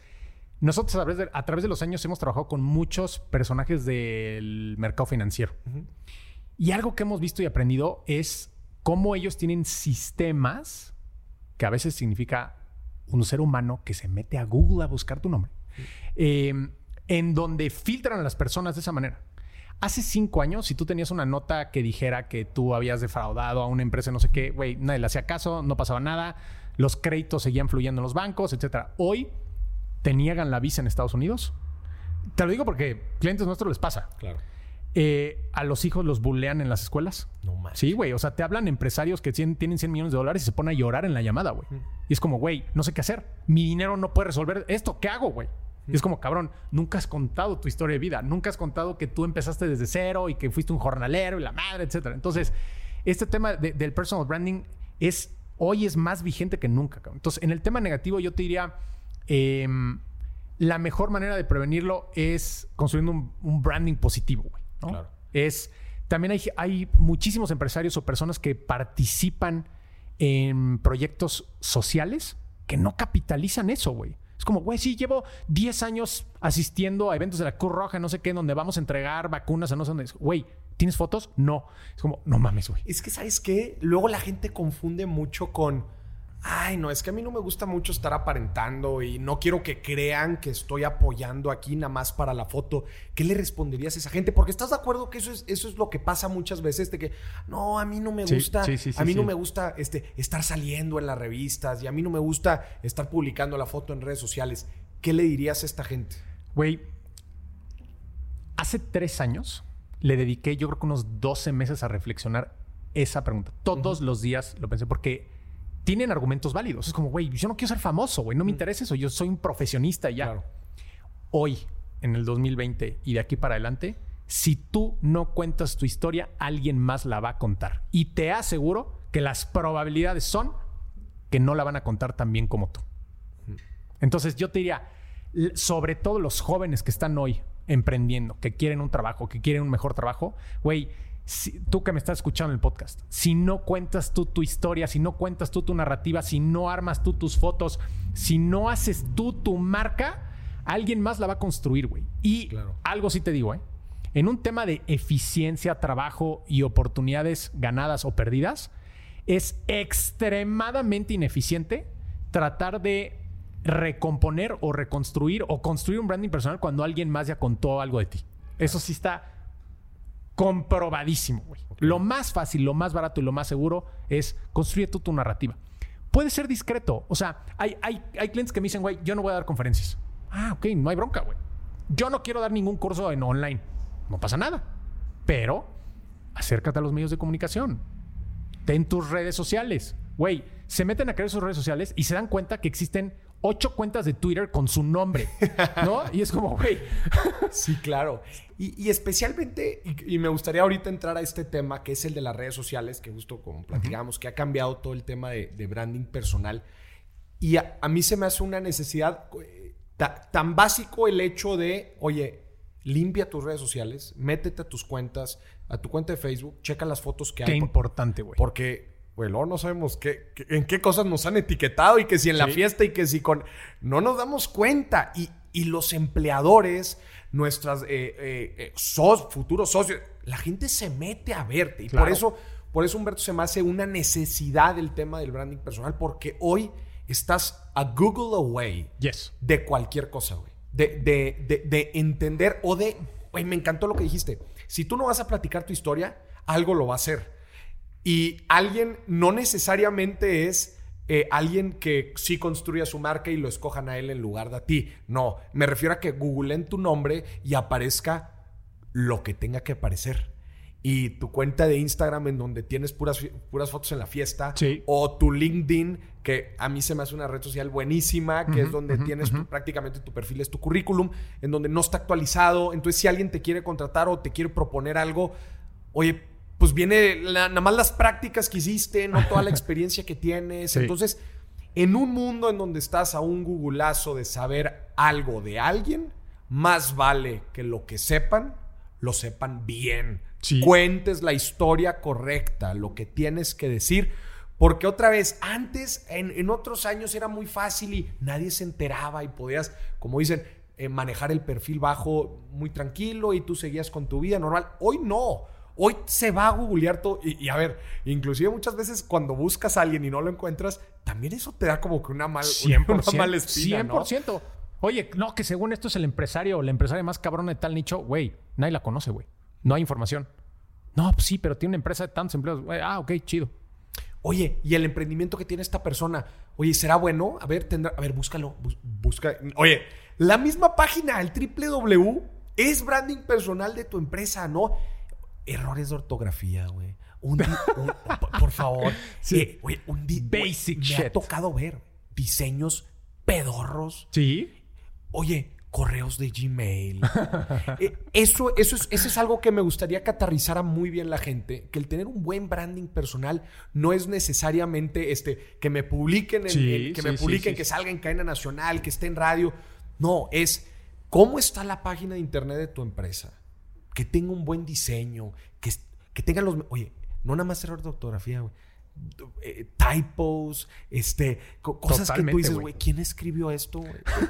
nosotros a través, de, a través de los años hemos trabajado con muchos personajes del mercado financiero. Y algo que hemos visto y aprendido es cómo ellos tienen sistemas que a veces significa un ser humano que se mete a Google a buscar tu nombre, eh, en donde filtran a las personas de esa manera. Hace cinco años, si tú tenías una nota que dijera que tú habías defraudado a una empresa, no sé qué, güey, nadie le hacía caso, no pasaba nada, los créditos seguían fluyendo en los bancos, etc. Hoy te niegan la visa en Estados Unidos. Te lo digo porque clientes nuestros les pasa. Claro. Eh, a los hijos los bulean en las escuelas. No más. Sí, güey. O sea, te hablan empresarios que tienen 100 millones de dólares y se ponen a llorar en la llamada, güey. Y es como, güey, no sé qué hacer. Mi dinero no puede resolver esto. ¿Qué hago, güey? Y es como, cabrón, nunca has contado tu historia de vida. Nunca has contado que tú empezaste desde cero y que fuiste un jornalero y la madre, etcétera. Entonces, este tema del personal branding es hoy es más vigente que nunca. Entonces, en el tema negativo, yo te diría. Em, la mejor manera de prevenirlo es construyendo un, un branding positivo, güey. Claro. Es, también hay, hay muchísimos empresarios o personas que participan en proyectos sociales que no capitalizan eso, güey. Es como, güey, sí, llevo 10 años asistiendo a eventos de la Cruz Roja, no sé qué, donde vamos a entregar vacunas a no sé dónde. Güey, ¿tienes fotos? No. Es como, no mames, güey. Es que, ¿sabes qué? Luego la gente confunde mucho con ay, no, es que a mí no me gusta mucho estar aparentando y no quiero que crean que estoy apoyando aquí nada más para la foto. ¿Qué le responderías a esa gente? Porque estás de acuerdo que eso es, eso es lo que pasa muchas veces, de que, no, a mí no me gusta, a mí no me gusta este, estar saliendo en las revistas y a mí no me gusta estar publicando la foto en redes sociales. ¿Qué le dirías a esta gente? Güey, hace tres años le dediqué yo creo que unos 12 meses a reflexionar esa pregunta. Todos los días lo pensé porque tienen argumentos válidos. Es como, güey, yo no quiero ser famoso, güey, no me interesa eso, yo soy un profesionista y ya. Hoy, en el 2020 y de aquí para adelante, si tú no cuentas tu historia, alguien más la va a contar. Y te aseguro que las probabilidades son que no la van a contar tan bien como tú. Entonces yo te diría, sobre todo los jóvenes que están hoy emprendiendo, que quieren un trabajo, que quieren un mejor trabajo, güey, si- tú que me estás escuchando en el podcast, si no cuentas tú tu historia, si no cuentas tú tu narrativa, si no armas tú tus fotos, si no haces tú tu marca, alguien más la va a construir, güey. Y Claro. algo sí te digo, ¿eh? En un tema de eficiencia, trabajo y oportunidades ganadas o perdidas, es extremadamente ineficiente tratar de recomponer o reconstruir o construir un branding personal cuando alguien más ya contó algo de ti. Eso sí está comprobadísimo, güey. Lo más fácil, lo más barato y lo más seguro es construir tú tu narrativa. Puede ser discreto. O sea, hay, hay, hay clientes que me dicen, güey, yo no voy a dar conferencias. Ah, ok, no hay bronca, güey. Yo no quiero dar ningún curso en online. No pasa nada. Pero acércate a los medios de comunicación. Ten tus redes sociales. Güey, se meten a crear sus redes sociales y se dan cuenta que existen ocho cuentas de Twitter con su nombre. ¿No? Y es como, güey. Sí, claro. Y, y especialmente, y, y me gustaría ahorita entrar a este tema, que es el de las redes sociales, que justo como platicamos, que ha cambiado todo el tema de, de branding personal. Y a, a mí se me hace una necesidad eh, ta- tan básico el hecho de, oye, limpia tus redes sociales, métete a tus cuentas, a tu cuenta de Facebook, checa las fotos que Qué hay. por- importante, güey. porque, luego no sabemos qué, qué- en qué cosas nos han etiquetado y que si en la Sí. fiesta y que si con... No nos damos cuenta. Y, y los empleadores, nuestras eh, eh, eh, so- futuros socios, la gente se mete a verte. Y por eso, por eso, Humberto, se me hace una necesidad el tema del branding personal, porque hoy estás a Google away Yes. de cualquier cosa, güey. De, de, de, de entender o de... Güey, me encantó lo que dijiste. Si tú no vas a platicar tu historia, algo lo va a hacer. Y alguien no necesariamente es eh, alguien que sí construya su marca y lo escojan a él en lugar de a ti. No, me refiero a que googleen tu nombre y aparezca lo que tenga que aparecer. Y tu cuenta de Instagram en donde tienes puras, puras fotos en la fiesta. Sí. O tu LinkedIn, que a mí se me hace una red social buenísima, que es donde tienes tu- prácticamente tu perfil, es tu currículum, en donde no está actualizado. Entonces, si alguien te quiere contratar o te quiere proponer algo, oye, pues viene la- nada más las prácticas que hiciste, no toda la experiencia que tienes. Sí. Entonces, en un mundo en donde estás a un googleazo de saber algo de alguien, más vale que lo que sepan, lo sepan bien. Sí. Cuentes la historia correcta, lo que tienes que decir. Porque otra vez, antes, en, en otros años era muy fácil y nadie se enteraba y podías, como dicen, eh, manejar el perfil bajo muy tranquilo y tú seguías con tu vida normal. Hoy no. Hoy se va a googlear todo. Y, y a ver, inclusive muchas veces cuando buscas a alguien y no lo encuentras, también eso te da como que una, mal, una, 100%. mala espina, ¿no? 100%. Oye, no, que según esto es el empresario o la empresaria más cabrona de tal nicho, güey, nadie la conoce, güey. No hay información. No, pues sí, pero tiene una empresa de tantos empleados. Ah, ok, chido. Oye, y el emprendimiento que tiene esta persona, oye, ¿será bueno? A ver, tendrá, a ver, búscalo, bus- busca. Oye, la misma página, el www, es branding personal de tu empresa, ¿no? Errores de ortografía, güey. Un por- favor. Sí. Eh, oye, un Basic güey, Me ha shit. tocado ver diseños pedorros. Sí. Oye, correos de Gmail. Eh, eso, eso, es, eso es algo que me gustaría que aterrizara muy bien la gente, que el tener un buen branding personal no es necesariamente este, que me publiquen, en- Sí, en- que sí, me publiquen, sí, que salga en cadena nacional, que esté en radio. No, es cómo está la página de internet de tu empresa. Que tenga un buen diseño, que, que tenga los... Oye, no nada más error de ortografía, güey. Eh, typos, este, co- cosas que tú dices, güey. ¿quién escribió esto?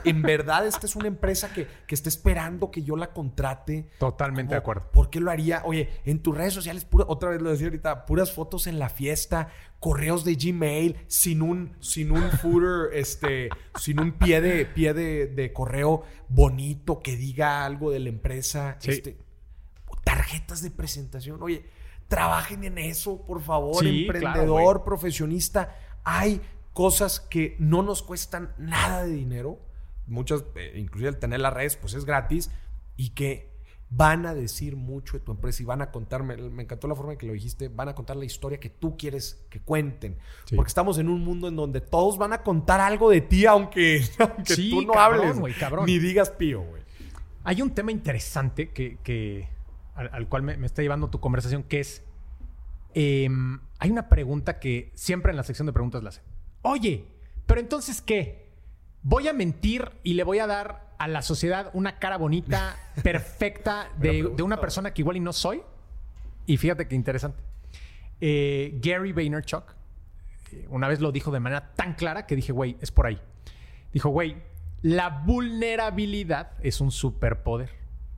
En verdad, esta es una empresa que, que está esperando que yo la contrate. Totalmente de acuerdo. ¿Por qué lo haría? Oye, en tus redes sociales, pura- otra vez lo decía ahorita, puras fotos en la fiesta, correos de Gmail, sin un, sin un footer, este, sin un pie de, pie de, de correo bonito que diga algo de la empresa. Sí. Este, tarjetas de presentación. Oye, trabajen en eso, por favor, Sí, emprendedor, claro, profesionista. Hay cosas que no nos cuestan nada de dinero. Muchas, eh, inclusive el tener las redes, pues es gratis. Y que van a decir mucho de tu empresa y van a contarme, me encantó la forma en que lo dijiste, van a contar la historia que tú quieres que cuenten. Sí. Porque estamos en un mundo en donde todos van a contar algo de ti, aunque, aunque Sí, tú no cabrón, hables. güey, cabrón. Ni digas pío, güey. Hay un tema interesante que, que- al, al cual me, me está llevando tu conversación, que es, em, hay una pregunta que siempre en la sección de preguntas la hacen. Oye, pero entonces, ¿qué? ¿Voy a mentir y le voy a dar a la sociedad una cara bonita, perfecta, de, de una persona que igual y no soy. Y fíjate qué interesante. Eh, Gary Vaynerchuk eh, una vez lo dijo de manera tan clara que dije, güey, es por ahí. Dijo, güey, la vulnerabilidad es un superpoder.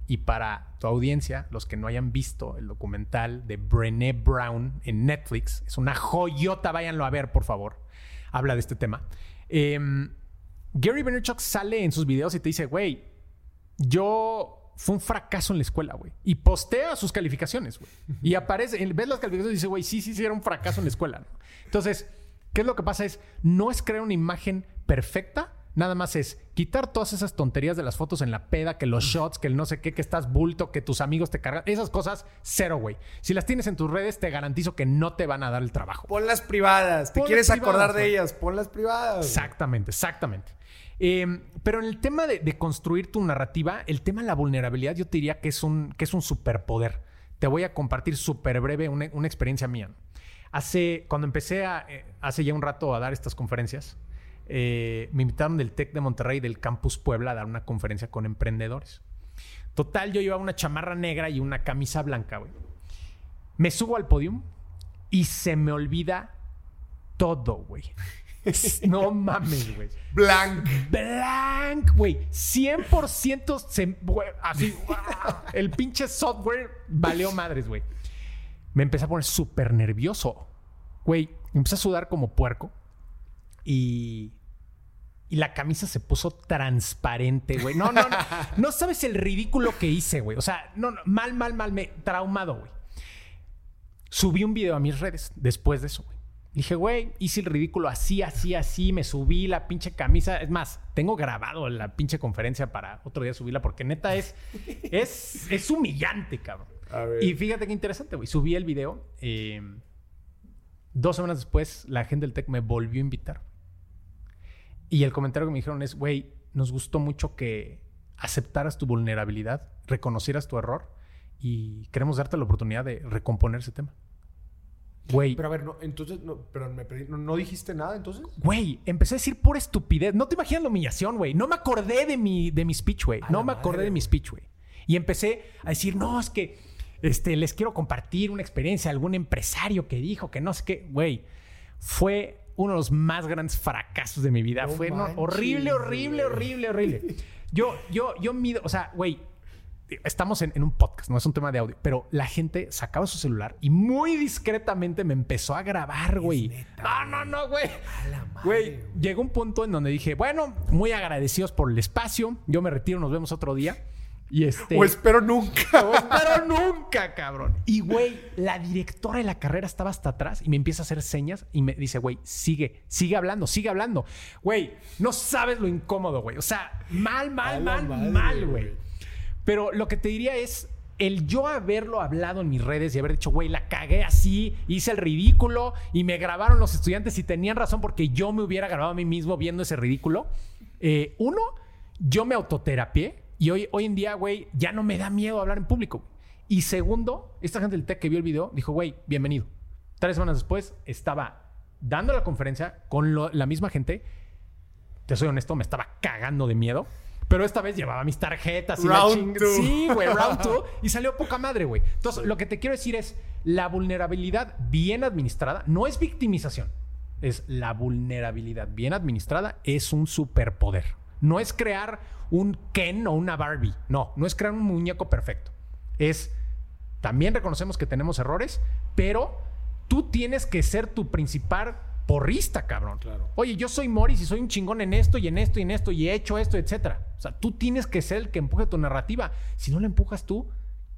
Y para tu audiencia, los que no hayan visto el documental de Brené Brown en Netflix, es una joyota, váyanlo a ver, por favor. Habla de este tema. Em, Gary Vaynerchuk sale en sus videos y te dice, güey, yo fue un fracaso en la escuela, güey. Y postea sus calificaciones, güey. Y aparece, ves las calificaciones y dice, güey, sí, sí, sí, era un fracaso en la escuela. Entonces, ¿qué es lo que pasa? Es, no es crear una imagen perfecta, Nada más es quitar todas esas tonterías de las fotos en la peda, que los shots, que el no sé qué, que estás bulto, que tus amigos te cargan. Esas cosas, cero, güey. Si las tienes en tus redes, te garantizo que no te van a dar el trabajo. Ponlas privadas. ¿Te quieres acordar de ellas? Ponlas privadas. Exactamente, exactamente. Em, pero en el tema de, construir tu narrativa, el tema de la vulnerabilidad, yo te diría que es un, que es un superpoder. Te voy a compartir súper breve una, experiencia mía. Hace, cuando empecé a, eh, hace ya un rato a dar estas conferencias, eh, me invitaron del TEC de Monterrey, del Campus Puebla, a dar una conferencia con emprendedores. Total, yo llevaba una chamarra negra y una camisa blanca, güey. Me subo al podium y se me olvida todo, güey. No mames, güey. Blank. Blank, güey. 100% se, así. el pinche software valió madres, güey. Me empecé a poner súper nervioso. Güey, empecé a sudar como puerco. Y. Y la camisa se puso transparente, güey. No, no, no. No sabes el ridículo que hice, güey. O sea, no, no, mal, mal, mal, me traumado, güey. Subí un video a mis redes después de eso, güey. Dije, güey, hice el ridículo así, así, así, me subí la pinche camisa. Es más, tengo grabado la pinche conferencia para otro día subirla porque neta es, es, es humillante, cabrón. Y fíjate qué interesante, güey. Subí el video. Eh, dos semanas después, la gente del TEC me volvió a invitar. Y el comentario que me dijeron es, güey, nos gustó mucho que aceptaras tu vulnerabilidad, reconocieras tu error y queremos darte la oportunidad de recomponer ese tema. Güey. Pero a ver, no, entonces, no, pero me no, dijiste nada entonces? Güey, empecé a decir pura estupidez. No te imaginas la humillación, güey. No me acordé de mi, de mi speech, güey. No me acordé de mi speech, güey. Y empecé a decir, no, es que este, les quiero compartir una experiencia de algún empresario que dijo que no sé qué. Güey, fue uno de los más grandes fracasos de mi vida. fue horrible, horrible, horrible, horrible. Yo, yo, yo mido, o sea, güey, estamos en, un podcast, no es un tema de audio, pero la gente sacaba su celular y muy discretamente me empezó a grabar, güey. No, no, no, güey. Güey, llegó un punto en donde dije, bueno, muy agradecidos por el espacio, yo me retiro, nos vemos otro día. Y este, o espero nunca. O espero nunca, cabrón. Y, güey, la directora de la carrera estaba hasta atrás y me empieza a hacer señas y me dice, güey, sigue, sigue hablando, sigue hablando. Güey, no sabes lo incómodo, güey. O sea, mal, mal, mal, mal, güey. Pero lo que te diría es el yo haberlo hablado en mis redes y haber dicho, güey, la cagué así, hice el ridículo y me grabaron los estudiantes y tenían razón porque yo me hubiera grabado a mí mismo viendo ese ridículo. Eh, uno, yo me autoterapié y hoy, hoy en día, güey, ya no me da miedo hablar en público. Y segundo, esta gente del TEC que vio el video dijo, güey, bienvenido. Tres semanas después estaba dando la conferencia con la misma gente. Te soy honesto, me estaba cagando de miedo. Pero esta vez llevaba mis tarjetas y round la Sí, güey, round two. Y salió poca madre, güey. Entonces, lo que te quiero decir es, la vulnerabilidad bien administrada no es victimización. Es la vulnerabilidad bien administrada es un superpoder. No es crear un Ken o una Barbie. No, no es crear un muñeco perfecto. Es, también reconocemos que tenemos errores, pero tú tienes que ser tu principal porrista, cabrón. Claro. Oye, yo soy Morris y soy un chingón en esto y en esto y en esto y he hecho esto, etcétera. O sea, tú tienes que ser el que empuje tu narrativa. Si no la empujas tú,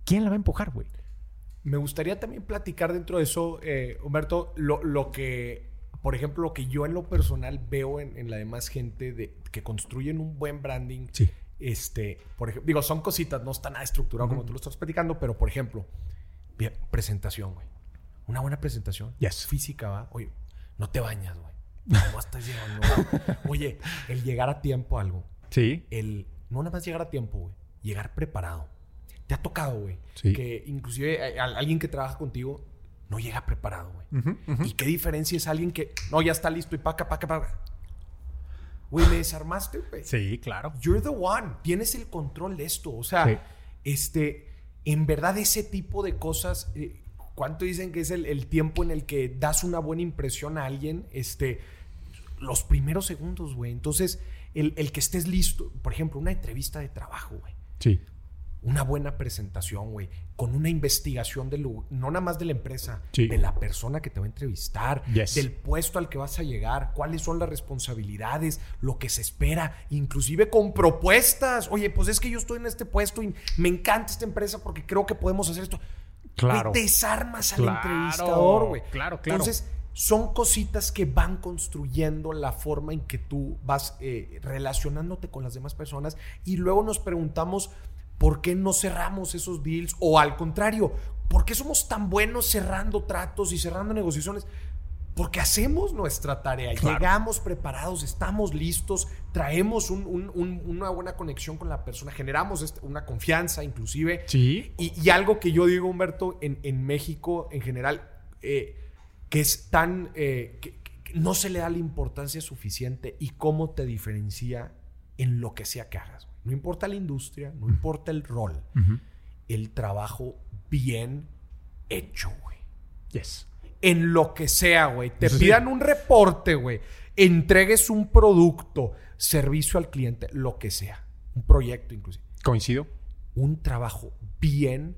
¿quién la va a empujar, güey? Me gustaría también platicar dentro de eso, eh, Humberto, lo, que, por ejemplo, lo que yo en lo personal veo en, la demás gente de, que construyen un buen branding. Sí. Este, por ejemplo, digo, son cositas, no está nada estructurado como tú lo estás platicando, pero por ejemplo, bien, presentación, güey. Una buena presentación. Yes. Física, va. Oye, no te bañas, güey. ¿Cómo estás llegando? Oye, el llegar a tiempo a algo. Sí. El no nada más llegar a tiempo, güey. Llegar preparado. Te ha tocado, güey. Sí. Que inclusive alguien que trabaja contigo no llega preparado, güey. ¿Y qué diferencia es alguien que no ya está listo y paca, paca, paca? Güey, me desarmaste, güey. Sí, claro. You're the one. Tienes el control de esto. O sea, Sí. este, en verdad ese tipo de cosas, eh, ¿cuánto dicen que es el, el tiempo en el que das una buena impresión a alguien? Este, los primeros segundos, güey. Entonces, el, el que estés listo, por ejemplo, una entrevista de trabajo, güey. Sí. Una buena presentación, güey. Con una investigación del no nada más de la empresa, Sí. de la persona que te va a entrevistar, Yes. del puesto al que vas a llegar, cuáles son las responsabilidades, lo que se espera, inclusive con propuestas. Oye, pues es que yo estoy en este puesto y me encanta esta empresa porque creo que podemos hacer esto. Claro. Güey, desarmas al Claro, entrevistador, güey. claro, claro. Entonces, son cositas que van construyendo la forma en que tú vas eh, relacionándote con las demás personas y luego nos preguntamos por qué no cerramos esos deals o al contrario, ¿por qué somos tan buenos cerrando tratos y cerrando negociaciones? Porque hacemos nuestra tarea, Claro. llegamos preparados, estamos listos, traemos un- un- un- una buena conexión con la persona, generamos este- una confianza inclusive. Sí. Y, y algo que yo digo, Humberto, en, en México en general, eh, que es tan... eh, que, que no se le da la importancia suficiente y cómo te diferencia en lo que sea que hagas. No importa la industria, no importa el rol, el trabajo bien hecho, güey. Yes. En lo que sea, güey. Te Eso sí. pidan un reporte, güey. Entregues un producto, servicio al cliente, lo que sea. Un proyecto inclusive Coincido. un trabajo bien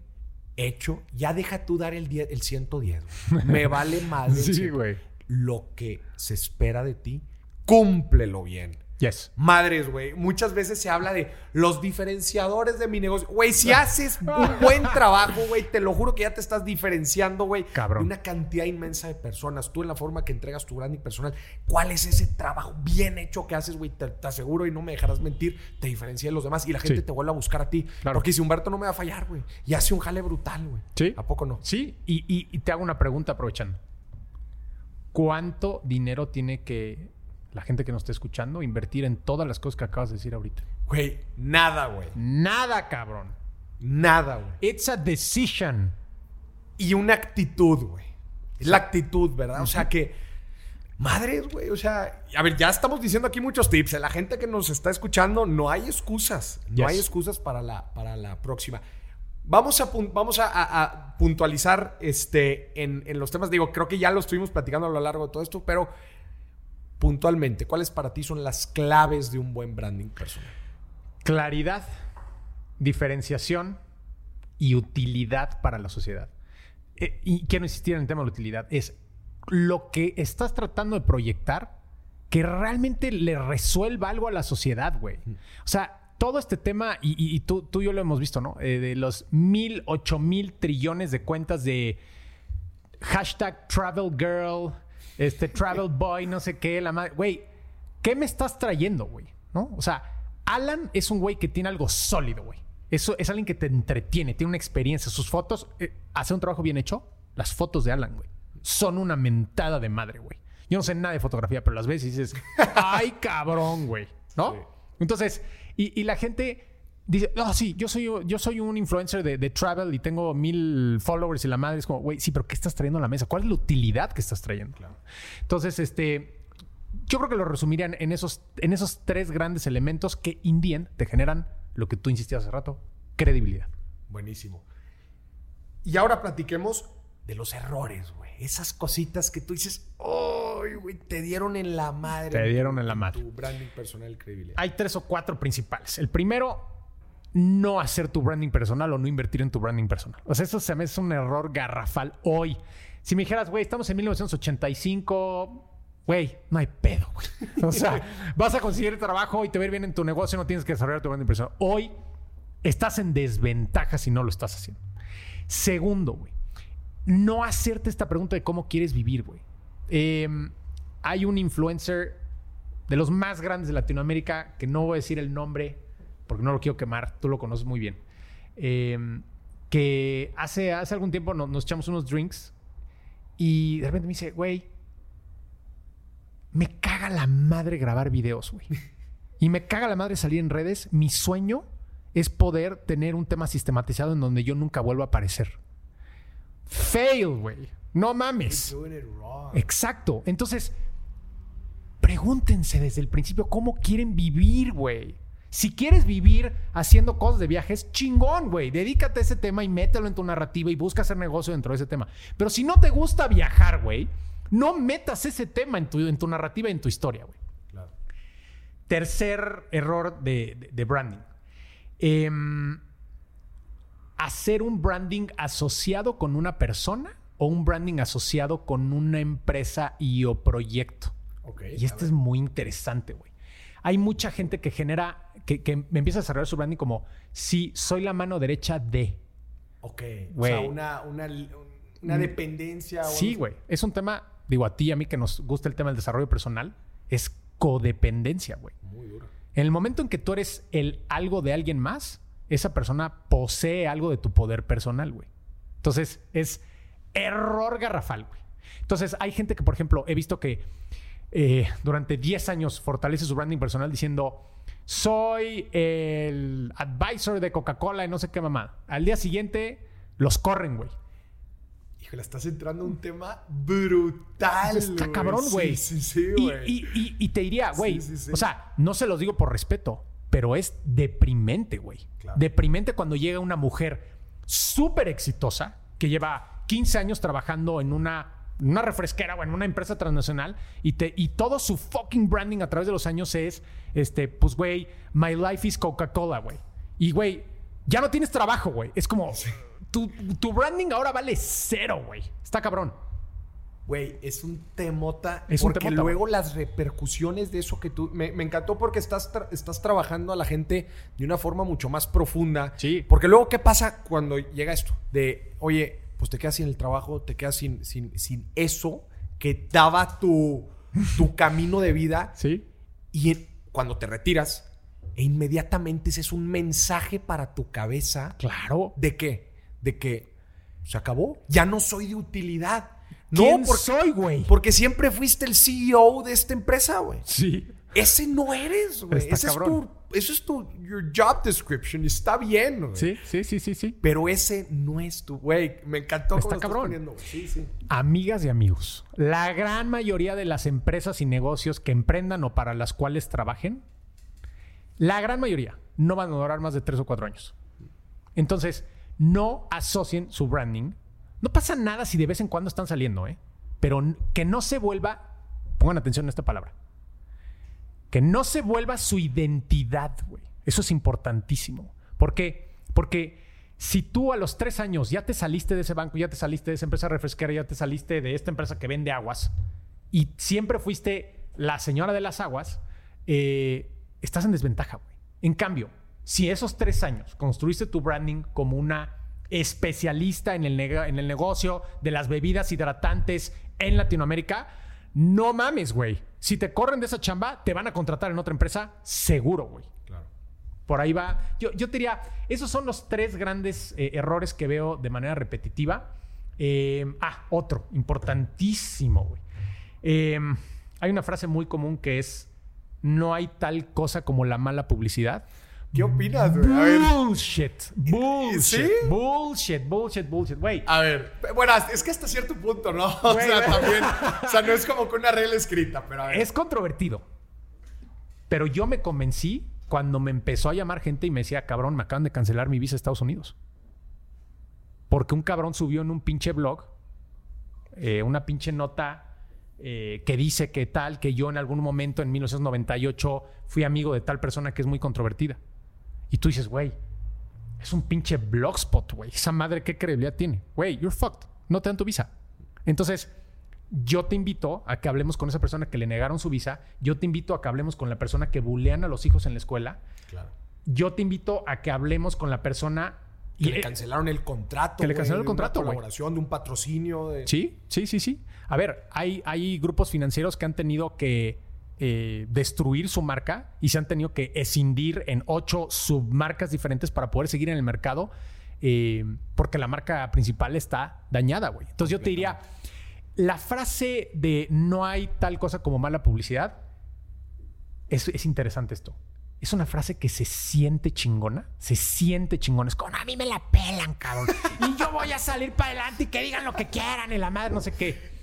hecho, ya deja tú dar el, 10 el 110. güey. Me vale más. Sí, güey. Lo que se espera de ti, cúmplelo bien. Yes. Madres, güey. Muchas veces se habla de los diferenciadores de mi negocio. Güey, si haces un buen trabajo, güey, te lo juro que ya te estás diferenciando, güey. Cabrón. De una cantidad inmensa de personas. Tú en la forma que entregas tu branding personal. ¿Cuál es ese trabajo bien hecho que haces, güey? Te, te aseguro y no me dejarás mentir. Te diferencia de los demás y la gente Sí. te vuelve a buscar a ti. Claro. Porque si Humberto no me va a fallar, güey. Y hace un jale brutal, güey. Sí. ¿A poco no? Sí, y, y- y te hago una pregunta aprovechando. ¿Cuánto dinero tiene que la gente que nos está escuchando invertir en todas las cosas que acabas de decir ahorita? Güey, nada, güey. Nada, cabrón. Nada, güey. It's a decision. y una actitud, güey. Es la actitud, ¿verdad? O sea que, madres, güey. O sea, a ver, ya estamos diciendo aquí muchos tips. ¿eh? La gente que nos está escuchando, no hay excusas. No Yes. hay excusas para la, para la próxima. Vamos a, vamos a, a- a puntualizar este, en, en los temas. Digo, creo que ya lo estuvimos platicando a lo largo de todo esto, pero puntualmente, ¿cuáles para ti son las claves de un buen branding personal? Claridad, diferenciación y utilidad para la sociedad. Eh, y quiero insistir en el tema de la utilidad. Es lo que estás tratando de proyectar que realmente le resuelva algo a la sociedad, güey. O sea, todo este tema, y, y- y tú, tú y yo lo hemos visto, ¿no? Eh, de los mil, ocho mil trillones de cuentas de hashtag travel girl, este travel boy, no sé qué, la madre. Güey, ¿qué me estás trayendo, güey? ¿No? O sea, Alan es un güey que tiene algo sólido, güey. Eso es alguien que te entretiene, tiene una experiencia. Sus fotos, eh, hace un trabajo bien hecho. Las fotos de Alan, güey, son una mentada de madre, güey. Yo no sé nada de fotografía, pero las ves y dices, ay, cabrón, güey. ¿No? Sí. Entonces, y, y la gente dice, no, sí, yo soy, yo soy un influencer de, de travel y tengo mil followers y la madre es como, güey, sí, pero ¿qué estás trayendo a la mesa? ¿Cuál es la utilidad que estás trayendo? Entonces, este, yo creo que lo resumirían en esos, en esos tres grandes elementos que indien te generan lo que tú insistías hace rato, credibilidad. Buenísimo. Y ahora platiquemos de los errores, güey. Esas cositas que tú dices, ¡ay, güey! Te dieron en la madre. Te dieron en la tu madre. branding personal credibilidad. Hay tres o cuatro principales. El primero, no hacer tu branding personal o no invertir en tu branding personal. O sea, eso se me hace un error garrafal hoy. Si me dijeras, güey, estamos en 1985, güey, no hay pedo, güey. O sea, vas a conseguir trabajo y te ir bien en tu negocio, no tienes que desarrollar tu branding personal. Hoy estás en desventaja si no lo estás haciendo. Segundo, güey, no hacerte esta pregunta de cómo quieres vivir, güey. Eh, hay un influencer de los más grandes de Latinoamérica, que no voy a decir el nombre porque no lo quiero quemar, tú lo conoces muy bien, eh, que hace, hace algún tiempo no- nos echamos unos drinks y de repente me dice, güey, me caga la madre grabar videos, güey. Y me caga la madre salir en redes. Mi sueño es poder tener un tema sistematizado en donde yo nunca vuelva a aparecer. Fail, güey. No mames. Exacto. Entonces, pregúntense desde el principio cómo quieren vivir, güey. Si quieres vivir haciendo cosas de viajes, chingón, güey. Dedícate a ese tema y mételo en tu narrativa y busca hacer negocio dentro de ese tema. Pero si no te gusta viajar, güey, no metas ese tema en tu, en tu narrativa y en tu historia, güey. Claro. Tercer error de, de- de branding. Em, hacer un branding asociado con una persona o un branding asociado con una empresa y o proyecto. Y esto es muy interesante, güey. Hay mucha gente que genera, que, que me empieza a desarrollar su branding como, sí, soy la mano derecha de. Ok. O sea, una, una, una dependencia. o Sí, güey. Es un tema, digo, a ti y a mí que nos gusta el tema del desarrollo personal, es codependencia, güey. Muy duro. En el momento en que tú eres el algo de alguien más, esa persona posee algo de tu poder personal, güey. Entonces, es error garrafal, güey. Entonces, hay gente que, por ejemplo, he visto que eh, durante 10 años fortalece su branding personal diciendo, soy el advisor de Coca-Cola y no sé qué mamá. Al día siguiente, los corren, güey. Híjole, estás entrando a un tema brutal. Está cabrón, güey. Sí, sí, sí, güey. y, y- y te diría, güey, Sí, sí, sí. o sea, no se los digo por respeto, pero es deprimente, güey. Claro. Deprimente cuando llega una mujer súper exitosa que lleva 15 años trabajando en una, una refresquera o en una empresa transnacional y, te, y todo su fucking branding a través de los años es, este, pues, güey, my life is Coca-Cola, güey. Y, güey, ya no tienes trabajo, güey. Es como, tu, tu branding ahora vale cero, güey. Está cabrón. Güey, es un temota. Es un porque temota, luego las repercusiones de eso que tú. Me, me encantó porque estás, tra- estás trabajando a la gente de una forma mucho más profunda. Sí. Porque luego, ¿qué pasa cuando llega esto? De, oye, pues te quedas sin el trabajo, te quedas sin, sin, sin eso que daba tu, tu camino de vida. Sí. Y en- cuando te retiras, e inmediatamente ese es un mensaje para tu cabeza. Claro. ¿De qué? De que se acabó. Ya no soy de utilidad. ¿Quién no, porque, soy, güey? porque siempre fuiste el CEO de esta empresa, güey. Sí. Ese no eres, güey. Ese es cabrón. tu, eso es tu your job description. Está bien, güey. Sí, sí, sí, sí, sí. Pero ese no es tu, güey. Me encantó Está cómo lo estás cabrón. poniendo, güey. Sí, sí. Amigas y amigos, la gran mayoría de las empresas y negocios que emprendan o para las cuales trabajen, la gran mayoría no van a durar más de tres o cuatro años. Entonces, no asocien su branding. No pasa nada si de vez en cuando están saliendo, ¿eh? Pero que no se vuelva, pongan atención a esta palabra, que no se vuelva su identidad, güey. Eso es importantísimo. ¿Por qué? Porque si tú a los tres años ya te saliste de ese banco, ya te saliste de esa empresa refresquera, ya te saliste de esta empresa que vende aguas y siempre fuiste la señora de las aguas, eh, estás en desventaja, güey. En cambio, si esos tres años construiste tu branding como una especialista en el, en el negocio de las bebidas hidratantes en Latinoamérica, no mames, güey. Si te corren de esa chamba, te van a contratar en otra empresa, seguro, güey. Claro. Por ahí va. Yo, yo te diría, esos son los tres grandes eh, errores que veo de manera repetitiva. Eh, ah, otro, importantísimo, güey. Eh, hay una frase muy común que es, no hay tal cosa como la mala publicidad. ¿Qué opinas, güey? A ver. Bullshit. Bullshit. ¿Sí? Bullshit, bullshit, bullshit. Güey, A ver, bueno, es que hasta cierto punto, ¿no? O sea, también. O sea, no es como que una regla escrita, pero a ver. es controvertido. Pero yo me convencí cuando me empezó a llamar gente y me decía, cabrón, me acaban de cancelar mi visa a Estados Unidos. Porque un cabrón subió en un pinche blog eh, una pinche nota eh, que dice que tal, que yo en algún momento en 1998 fui amigo de tal persona que es muy controvertida. Y tú dices, güey, es un pinche blogspot, güey. Esa madre, ¿qué credibilidad tiene? Güey, you're fucked. No te dan tu visa. Entonces, yo te invito a que hablemos con esa persona que le negaron su visa. Yo te invito a que hablemos con la persona que bulean a los hijos en la escuela. Claro. Yo te invito a que hablemos con la persona... Que y- le cancelaron el contrato. que le cancelaron el de una contrato, güey. colaboración, de un patrocinio. De... Sí, sí, sí, sí. A ver, hay, hay grupos financieros que han tenido que eh, destruir su marca y se han tenido que escindir en ocho submarcas diferentes para poder seguir en el mercado eh, porque la marca principal está dañada, güey. Entonces yo te diría, la frase de no hay tal cosa como mala publicidad, es, es interesante esto. Es una frase que se siente chingona, se siente chingona. Es como, a mí me la pelan, cabrón. Y yo voy a salir para adelante y que digan lo que quieran y la madre, no sé qué.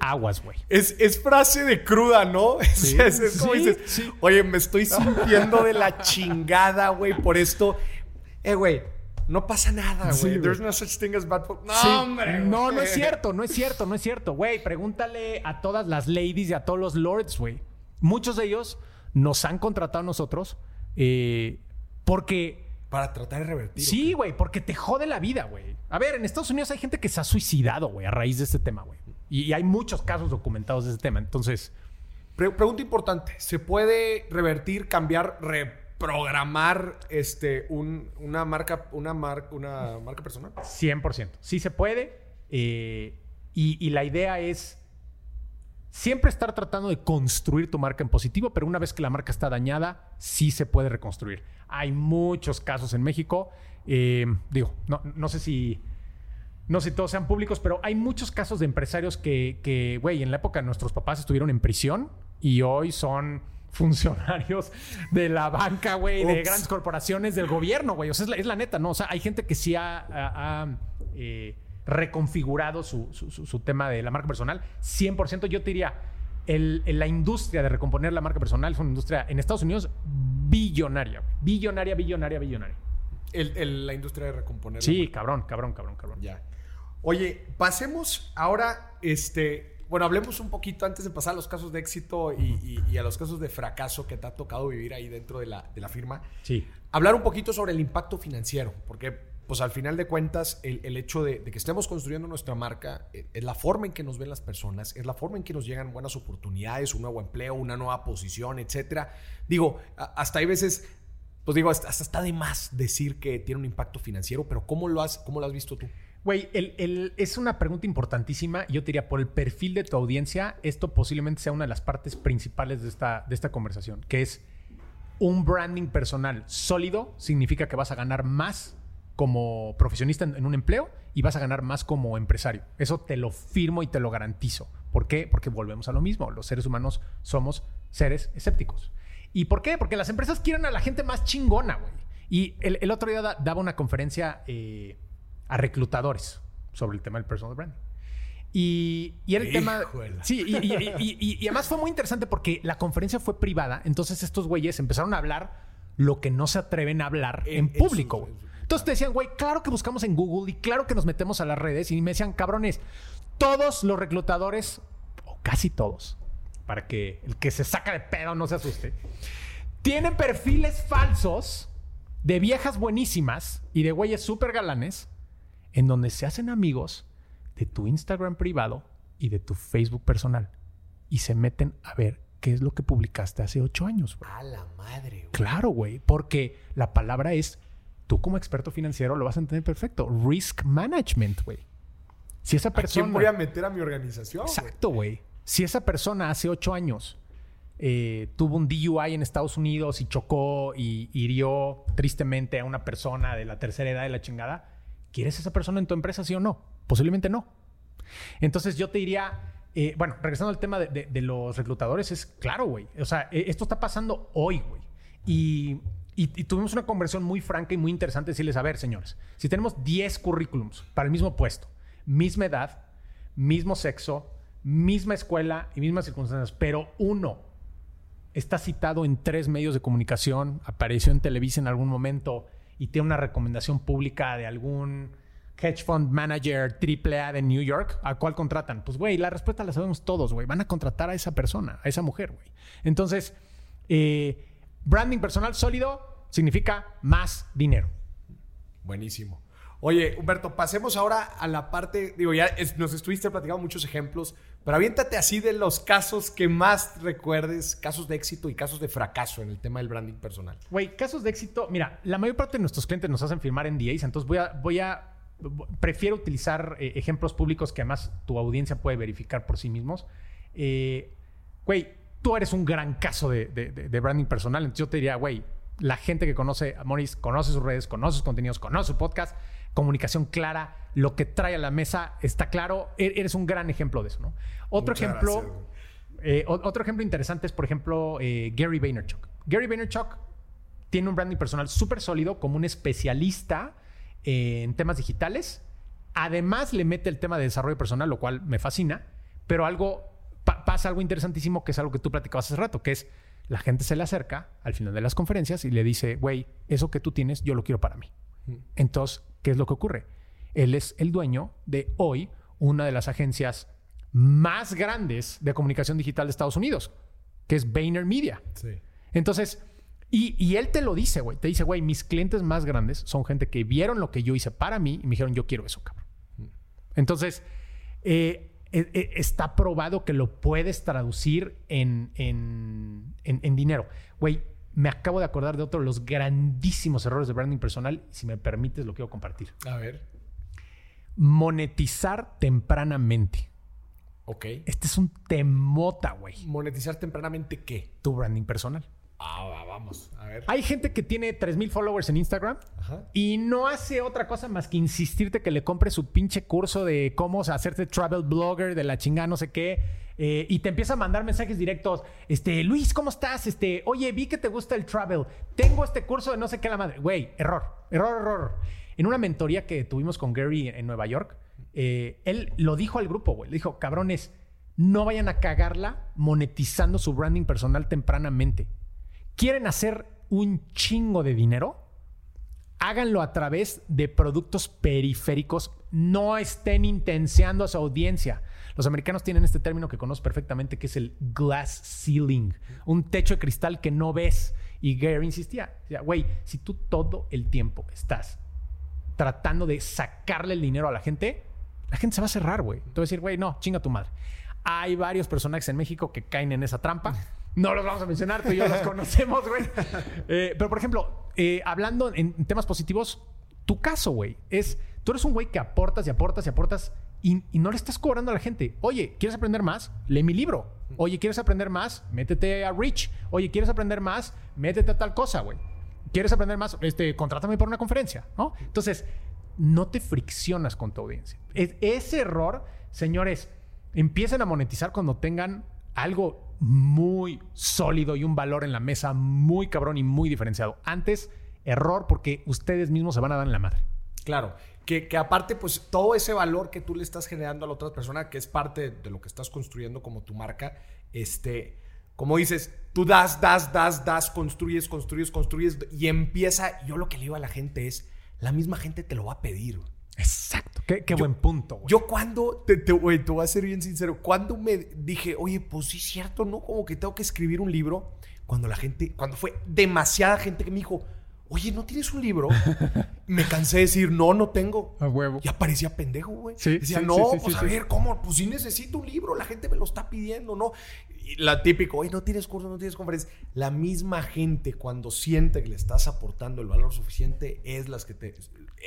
Aguas, güey. Es, es frase de cruda, ¿no? Sí, es, es como sí, dices, sí. oye, me estoy sintiendo de la chingada, güey, por esto. Eh, güey, no pasa nada, güey. Sí. There's no such thing as bad. No, hombre. No, no es cierto, no es cierto, no es cierto. Güey, pregúntale a todas las ladies y a todos los lords, güey. Muchos de ellos nos han contratado a nosotros eh, porque... Para tratar de revertir. Sí, güey, porque te jode la vida, güey. A ver, en Estados Unidos hay gente que se ha suicidado, güey, a raíz de este tema, güey. Y, y hay muchos casos documentados de este tema. Entonces, Pre- pregunta importante. ¿Se puede revertir, cambiar, reprogramar este, un- una, marca, una, mar- una marca personal? 100%. Sí se puede. eh, y, y la idea es siempre estar tratando de construir tu marca en positivo, pero una vez que la marca está dañada, sí se puede reconstruir. Hay muchos casos en México. eh, digo, no, no sé si... No sé si todos sean públicos, pero hay muchos casos de empresarios que, que, güey, en la época nuestros papás estuvieron en prisión y hoy son funcionarios de la banca, güey, de grandes corporaciones, del gobierno, güey. O sea, es la, es la neta, ¿no? O sea, hay gente que sí ha, ha- ha, eh, reconfigurado su, su- su- su tema de la marca personal. 100%, yo te diría, el- la industria de recomponer la marca personal es una industria en Estados Unidos billonaria. Billonaria, billonaria, billonaria. El- el- la industria de recomponer. Sí, cabrón, cabrón, cabrón, cabrón. Ya. Oye, pasemos ahora, este, bueno, hablemos un poquito antes de pasar a los casos de éxito y, y- y a los casos de fracaso que te ha tocado vivir ahí dentro de la, de la firma. Sí. Hablar un poquito sobre el impacto financiero, porque pues al final de cuentas el, el hecho de, de que estemos construyendo nuestra marca eh, es la forma en que nos ven las personas, es la forma en que nos llegan buenas oportunidades, un nuevo empleo, una nueva posición, etcétera. Digo, hasta hay veces, pues digo, hasta, hasta está de más decir que tiene un impacto financiero, pero ¿cómo lo has, cómo lo has visto tú? Güey, el- es una pregunta importantísima. Yo te diría, por el perfil de tu audiencia, esto posiblemente sea una de las partes principales de esta, conversación, que es un branding personal sólido significa que vas a ganar más como profesionista en, un empleo y vas a ganar más como empresario. Eso te lo firmo y te lo garantizo. ¿Por qué? Porque volvemos a lo mismo. Los seres humanos somos seres escépticos. ¿Y por qué? Porque las empresas quieren a la gente más chingona, güey. Y el, otro día da- daba una conferencia eh, a reclutadores sobre el tema del personal branding. Y, y era el tema. Sí, y, y- además fue muy interesante porque la conferencia fue privada. Entonces estos güeyes empezaron a hablar lo que no se atreven a hablar en, En- público, Entonces te decían, güey, claro que buscamos en Google y claro que nos metemos a las redes. Y me decían, cabrones, todos los reclutadores, o casi todos, para que el que se saca de pedo no se asuste, tienen perfiles falsos de viejas buenísimas y de güeyes súper galanes en donde se hacen amigos de tu Instagram privado y de tu Facebook personal y se meten a ver qué es lo que publicaste hace ocho años. A la madre. Claro, güey, porque la palabra es, tú como experto financiero lo vas a entender perfecto, risk management, güey. Si esa ¿A persona... quién voy a meter a mi organización? Exacto, güey. Si esa persona hace ocho años eh, tuvo un DUI en Estados Unidos y chocó y hirió tristemente a una persona de la tercera edad de la chingada, ¿quieres esa persona en tu empresa, sí o no? Posiblemente no. Entonces yo te diría, eh, bueno, regresando al tema de, los reclutadores, es claro, güey. O sea, eh, esto está pasando hoy, güey. Y, y- tuvimos una conversación muy franca y muy interesante decirles, a ver, señores, si tenemos 10 currículums para el mismo puesto, misma edad, mismo sexo, misma escuela y mismas circunstancias, pero uno está citado en tres medios de comunicación, apareció en Televisa en algún momento y tiene una recomendación pública de algún hedge fund manager AAA de New York, ¿a cuál contratan? Pues, güey, la respuesta la sabemos todos, güey. Van a contratar a esa persona, a esa mujer, güey. Entonces, eh, branding personal sólido significa más dinero. Buenísimo. Oye, Humberto, pasemos ahora a la parte, digo, ya nos estuviste platicando muchos ejemplos, pero aviéntate así de los casos que más recuerdes, casos de éxito y casos de fracaso en el tema del branding personal. Güey, casos de éxito. Mira, la mayor parte de nuestros clientes nos hacen firmar NDAs, entonces voy a, voy a, prefiero utilizar eh, ejemplos públicos que además tu audiencia puede verificar por sí mismos. Eh, Güey, tú eres un gran caso de- de branding personal, entonces yo te diría, güey, la gente que conoce a Morris, conoce sus redes, conoce sus contenidos, conoce su podcast, comunicación clara, lo que trae a la mesa está claro, e- eres un gran ejemplo de eso, ¿no? Otro Muchas ejemplo... Eh, otro ejemplo interesante es, por ejemplo, eh, Gary Vaynerchuk. Gary Vaynerchuk tiene un branding personal súper sólido como un especialista eh, en temas digitales. Además, le mete el tema de desarrollo personal, lo cual me fascina. Pero algo, pa- pasa algo interesantísimo que es algo que tú platicabas hace rato, que es la gente se le acerca al final de las conferencias y le dice, güey, eso que tú tienes, yo lo quiero para mí. Entonces, ¿qué es lo que ocurre? Él es el dueño de hoy una de las agencias más grandes de comunicación digital de Estados Unidos, que es VaynerMedia. Sí. Entonces, y, y él te lo dice, güey. Te dice, güey, mis clientes más grandes son gente que vieron lo que yo hice para mí y me dijeron, yo quiero eso, cabrón. Entonces, eh, eh, eh, está probado que lo puedes traducir en, en- en- en dinero. Güey, me acabo de acordar de otro de los grandísimos errores de branding personal. Si me permites, lo quiero compartir. A ver. Monetizar tempranamente. Ok. Este es un temota, güey. ¿Monetizar tempranamente qué? Tu branding personal. Ah, va, vamos. A ver. Hay gente que tiene 3000 followers en Instagram Ajá. y no hace otra cosa más que insistirte que le compre su pinche curso de cómo hacerte travel blogger, de la chingada, no sé qué. eh, y te empieza a mandar mensajes directos. Este, Luis, ¿cómo estás? Este, oye, vi que te gusta el travel. Tengo este curso de no sé qué la madre. Güey, error, error, error. En una mentoría que tuvimos con Gary en Nueva York, eh, él lo dijo al grupo, güey. Le dijo, cabrones, no vayan a cagarla monetizando su branding personal tempranamente. ¿Quieren hacer un chingo de dinero? háganlo a través de productos periféricos. No estén intenseando a su audiencia. Los americanos tienen este término que conozco perfectamente, que es el glass ceiling, un techo de cristal que no ves. Y Gary insistía, güey, si tú todo el tiempo estás tratando de sacarle el dinero a la gente, la gente se va a cerrar, güey. Te va a decir, güey, no, chinga tu madre. Hay varios personajes en México que caen en esa trampa. No los vamos a mencionar, tú y yo los conocemos, güey. Eh, pero, por ejemplo, eh, hablando en, temas positivos, tu caso, güey, es, tú eres un güey que aportas y aportas y aportas y, y no le estás cobrando a la gente. Oye, ¿quieres aprender más? Lee mi libro. Oye, ¿quieres aprender más? Métete a Rich. Oye, ¿quieres aprender más? Métete a tal cosa, güey. ¿Quieres aprender más? Este, contrátame por una conferencia, ¿no? Entonces, no te friccionas con tu audiencia. Es- ese error, señores, empiecen a monetizar cuando tengan algo muy sólido y un valor en la mesa muy cabrón y muy diferenciado. Antes, error porque ustedes mismos se van a dar en la madre. Claro. Que, que aparte, pues todo ese valor que tú le estás generando a la otra persona, que es parte de lo que estás construyendo como tu marca, este, como dices, tú das, das, das, das, construyes, construyes, construyes y empieza, yo lo que le digo a la gente es, la misma gente te lo va a pedir. Exacto. Qué, qué Yo- buen punto, güey. Yo cuando, te, te, güey, te voy a ser bien sincero, cuando me dije, oye, pues sí es cierto, ¿no? Como que tengo que escribir un libro, cuando la gente, cuando fue demasiada gente que me dijo, oye, ¿no tienes un libro? me cansé de decir, no, no tengo. A huevo. Ya parecía pendejo, güey. Sí, Decía, sí, no, sí, pues a ver, ¿cómo? Pues sí necesito un libro, la gente me lo está pidiendo, ¿no? La típico, oye, no tienes curso, no tienes conferencia. La misma gente, cuando siente que le estás aportando el valor suficiente, es las que te.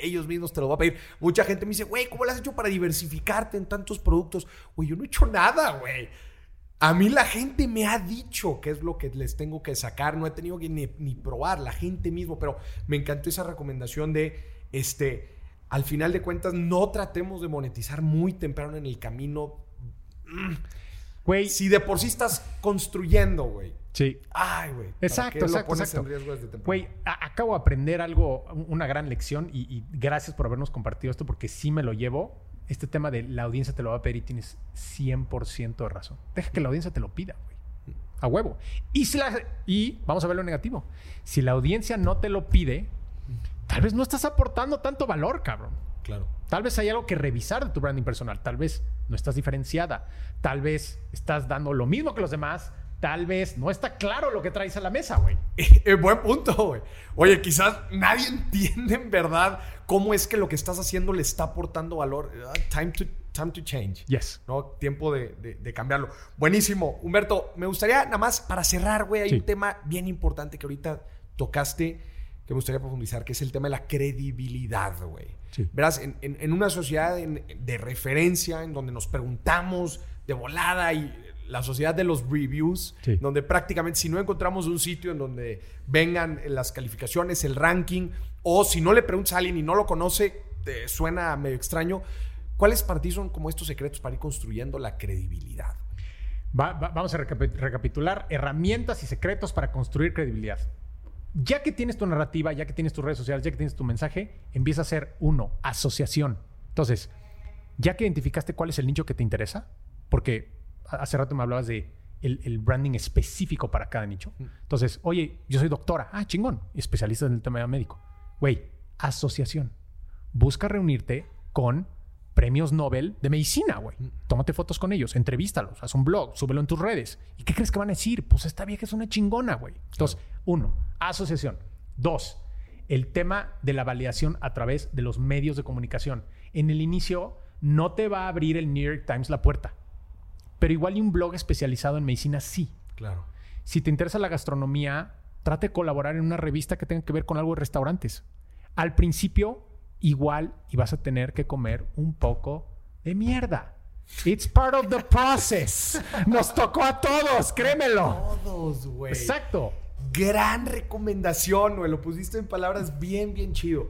Ellos mismos te lo van a pedir. Mucha gente me dice, güey, ¿cómo lo has hecho para diversificarte en tantos productos? Güey, yo no he hecho nada, güey. A mí la gente me ha dicho qué es lo que les tengo que sacar. No he tenido que ni, probar, la gente mismo. Pero me encantó esa recomendación de, este, al final de cuentas, no tratemos de monetizar muy temprano en el camino. Güey, Si de por sí estás construyendo, güey. sí. Ay, güey. ¿para Exacto, qué lo exacto, pones exacto. en riesgo desde temprano? Güey, acabo de aprender algo, un- una gran lección y, y gracias por habernos compartido esto porque sí me lo llevo. Este tema de la audiencia te lo va a pedir y tienes 100% de razón. Deja que la audiencia te lo pida, güey. A huevo. Y, si la, y vamos a ver lo negativo. Si la audiencia no te lo pide, tal vez no estás aportando tanto valor, cabrón. Claro. Tal vez hay algo que revisar de tu branding personal. Tal vez no estás diferenciada. Tal vez estás dando lo mismo que los demás. Tal vez no está claro lo que traes a la mesa, güey. Eh, buen punto, güey. Oye, quizás nadie entiende en verdad cómo es que lo que estás haciendo le está aportando valor. Ah, Time to, time to change. Yes. ¿no? Tiempo de, de- de cambiarlo. Buenísimo. Humberto, me gustaría nada más para cerrar, güey, hay Sí. un tema bien importante que ahorita tocaste que me gustaría profundizar, que es el tema de la credibilidad, güey. Sí. Verás, en, en- en una sociedad en- de referencia, en donde nos preguntamos de volada y la sociedad de los reviews, Sí. donde prácticamente si no encontramos un sitio en donde vengan las calificaciones, el ranking, o si no le preguntas a alguien y no lo conoce, te suena medio extraño. ¿Cuáles para ti son como estos secretos para ir construyendo la credibilidad? Va- va- vamos a recapi- recapitular herramientas y secretos para construir credibilidad. Ya que tienes tu narrativa, ya que tienes tus redes sociales, ya que tienes tu mensaje, empieza a ser uno, asociación. Entonces, ya que identificaste cuál es el nicho que te interesa, porque hace rato me hablabas de el, branding específico para cada nicho. Entonces, oye, yo soy doctora. Ah, chingón. Especialista en el tema médico. Güey, asociación. Busca reunirte con premios Nobel de medicina, güey. Tómate fotos con ellos, entrevístalos, haz un blog, súbelo en tus redes. ¿Y qué crees que van a decir? Pues esta vieja es una chingona, güey. Entonces, uno, asociación. Dos, el tema de la validación a través de los medios de comunicación. En el inicio no te va a abrir el New York Times la puerta, pero igual y un blog especializado en medicina sí. Claro. Si te interesa la gastronomía, trate de colaborar en una revista que tenga que ver con algo de restaurantes. Al principio, igual y vas a tener que comer un poco de mierda. It's part of the process. Nos tocó a todos, créemelo. Todos, güey. Exacto. Gran recomendación, güey. Lo pusiste en palabras bien, bien chido.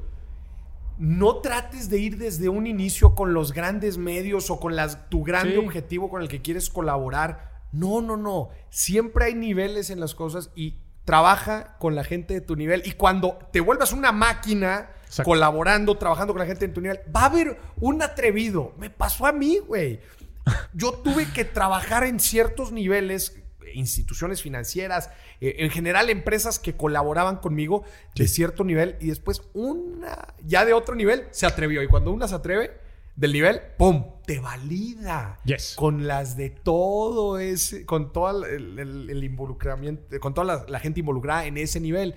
No trates de ir desde un inicio con los grandes medios o con las, tu grande objetivo con el que quieres colaborar. No, no, no. Siempre hay niveles en las cosas y trabaja con la gente de tu nivel. Y cuando te vuelvas una máquina colaborando, trabajando con la gente de tu nivel, va a haber un atrevido. Me pasó a mí, güey. Yo tuve que trabajar en ciertos niveles, instituciones financieras, eh, en general empresas que colaboraban conmigo de cierto nivel y después una ya de otro nivel se atrevió. Y cuando una se atreve, del nivel, ¡pum! Te valida. Yes. Con las de todo ese, con todo el, involucramiento, con toda la, gente involucrada en ese nivel.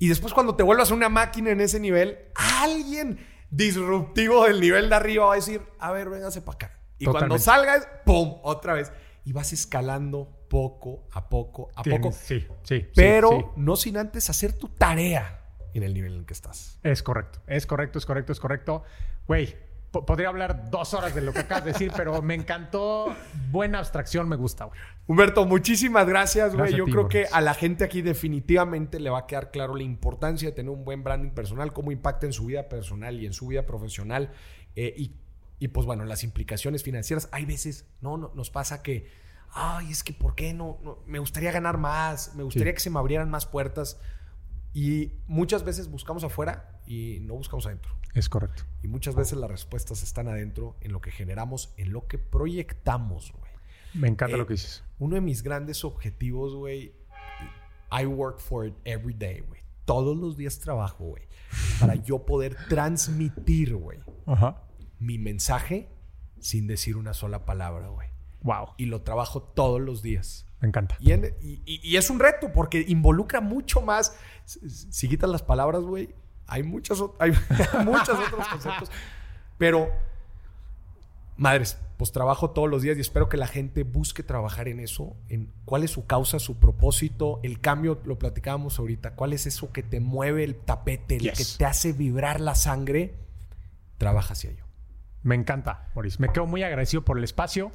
Y después cuando te vuelvas una máquina en ese nivel, alguien disruptivo del nivel de arriba va a decir, a ver, véngase para acá. Y cuando salgas, ¡pum! Otra vez. Y vas escalando poco a poco a poco. Sí, sí. Pero no sin antes hacer tu tarea en el nivel en el que estás. Es correcto, es correcto, es correcto, es correcto. Güey, podría hablar dos horas de lo que acabas de decir, pero me encantó. Buena abstracción, me gusta, güey. Humberto, muchísimas gracias, güey. Yo creo que a la gente aquí definitivamente le va a quedar claro la importancia de tener un buen branding personal, cómo impacta en su vida personal y en su vida profesional. Eh, y, pues bueno, las implicaciones financieras. Hay veces, no, no nos pasa que, ay, es que ¿por qué no? me gustaría ganar más, me gustaría que se me abrieran más puertas. Y muchas veces buscamos afuera y no buscamos adentro. Es correcto. Y muchas veces las respuestas están adentro, en lo que generamos, en lo que proyectamos, güey. Me encanta lo que eh, dices. Uno de mis grandes objetivos, güey, I work for it every day, güey. Todos los días trabajo, güey, para yo poder transmitir, güey, mi mensaje sin decir una sola palabra, güey. Wow. Y lo trabajo todos los días. Me encanta. Y, es un reto porque involucra mucho más. Si quitas las palabras, güey, hay, muchos, hay muchos otros conceptos. Pero, madres, pues trabajo todos los días y espero que la gente busque trabajar en eso, en cuál es su causa, su propósito, el cambio, lo platicábamos ahorita, cuál es eso que te mueve el tapete, el que te hace vibrar la sangre, trabaja hacia ello. Me encanta, Maurice. Me quedo muy agradecido por el espacio.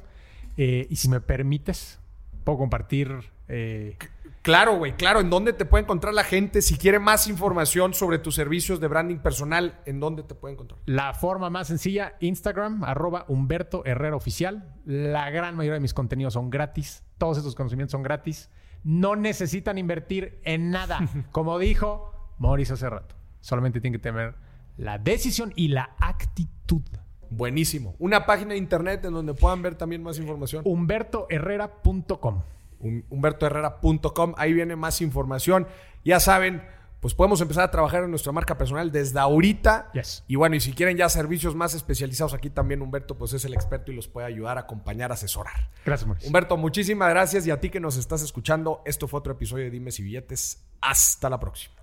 Eh, y si me permites, puedo compartir. Eh, claro, güey, claro. ¿En dónde te puede encontrar la gente? Si quiere más información sobre tus servicios de branding personal, ¿en dónde te puede encontrar? La forma más sencilla, Instagram, arroba Humberto Herrera Oficial. La gran mayoría de mis contenidos son gratis. Todos estos conocimientos son gratis. No necesitan invertir en nada. Como dijo Mauricio hace rato. Solamente tienen que tener la decisión y la actitud. Buenísimo. Una página de internet en donde puedan ver también más información. HumbertoHerrera.com. HumbertoHerrera.com. Ahí viene más información. Ya saben, pues podemos empezar a trabajar en nuestra marca personal desde ahorita. Y bueno, y si quieren ya servicios más especializados, aquí también Humberto pues es el experto y los puede ayudar, acompañar, asesorar. Gracias, Mauricio. Humberto, muchísimas gracias y a ti que nos estás escuchando. Esto fue otro episodio de Dimes y Billetes. Hasta la próxima.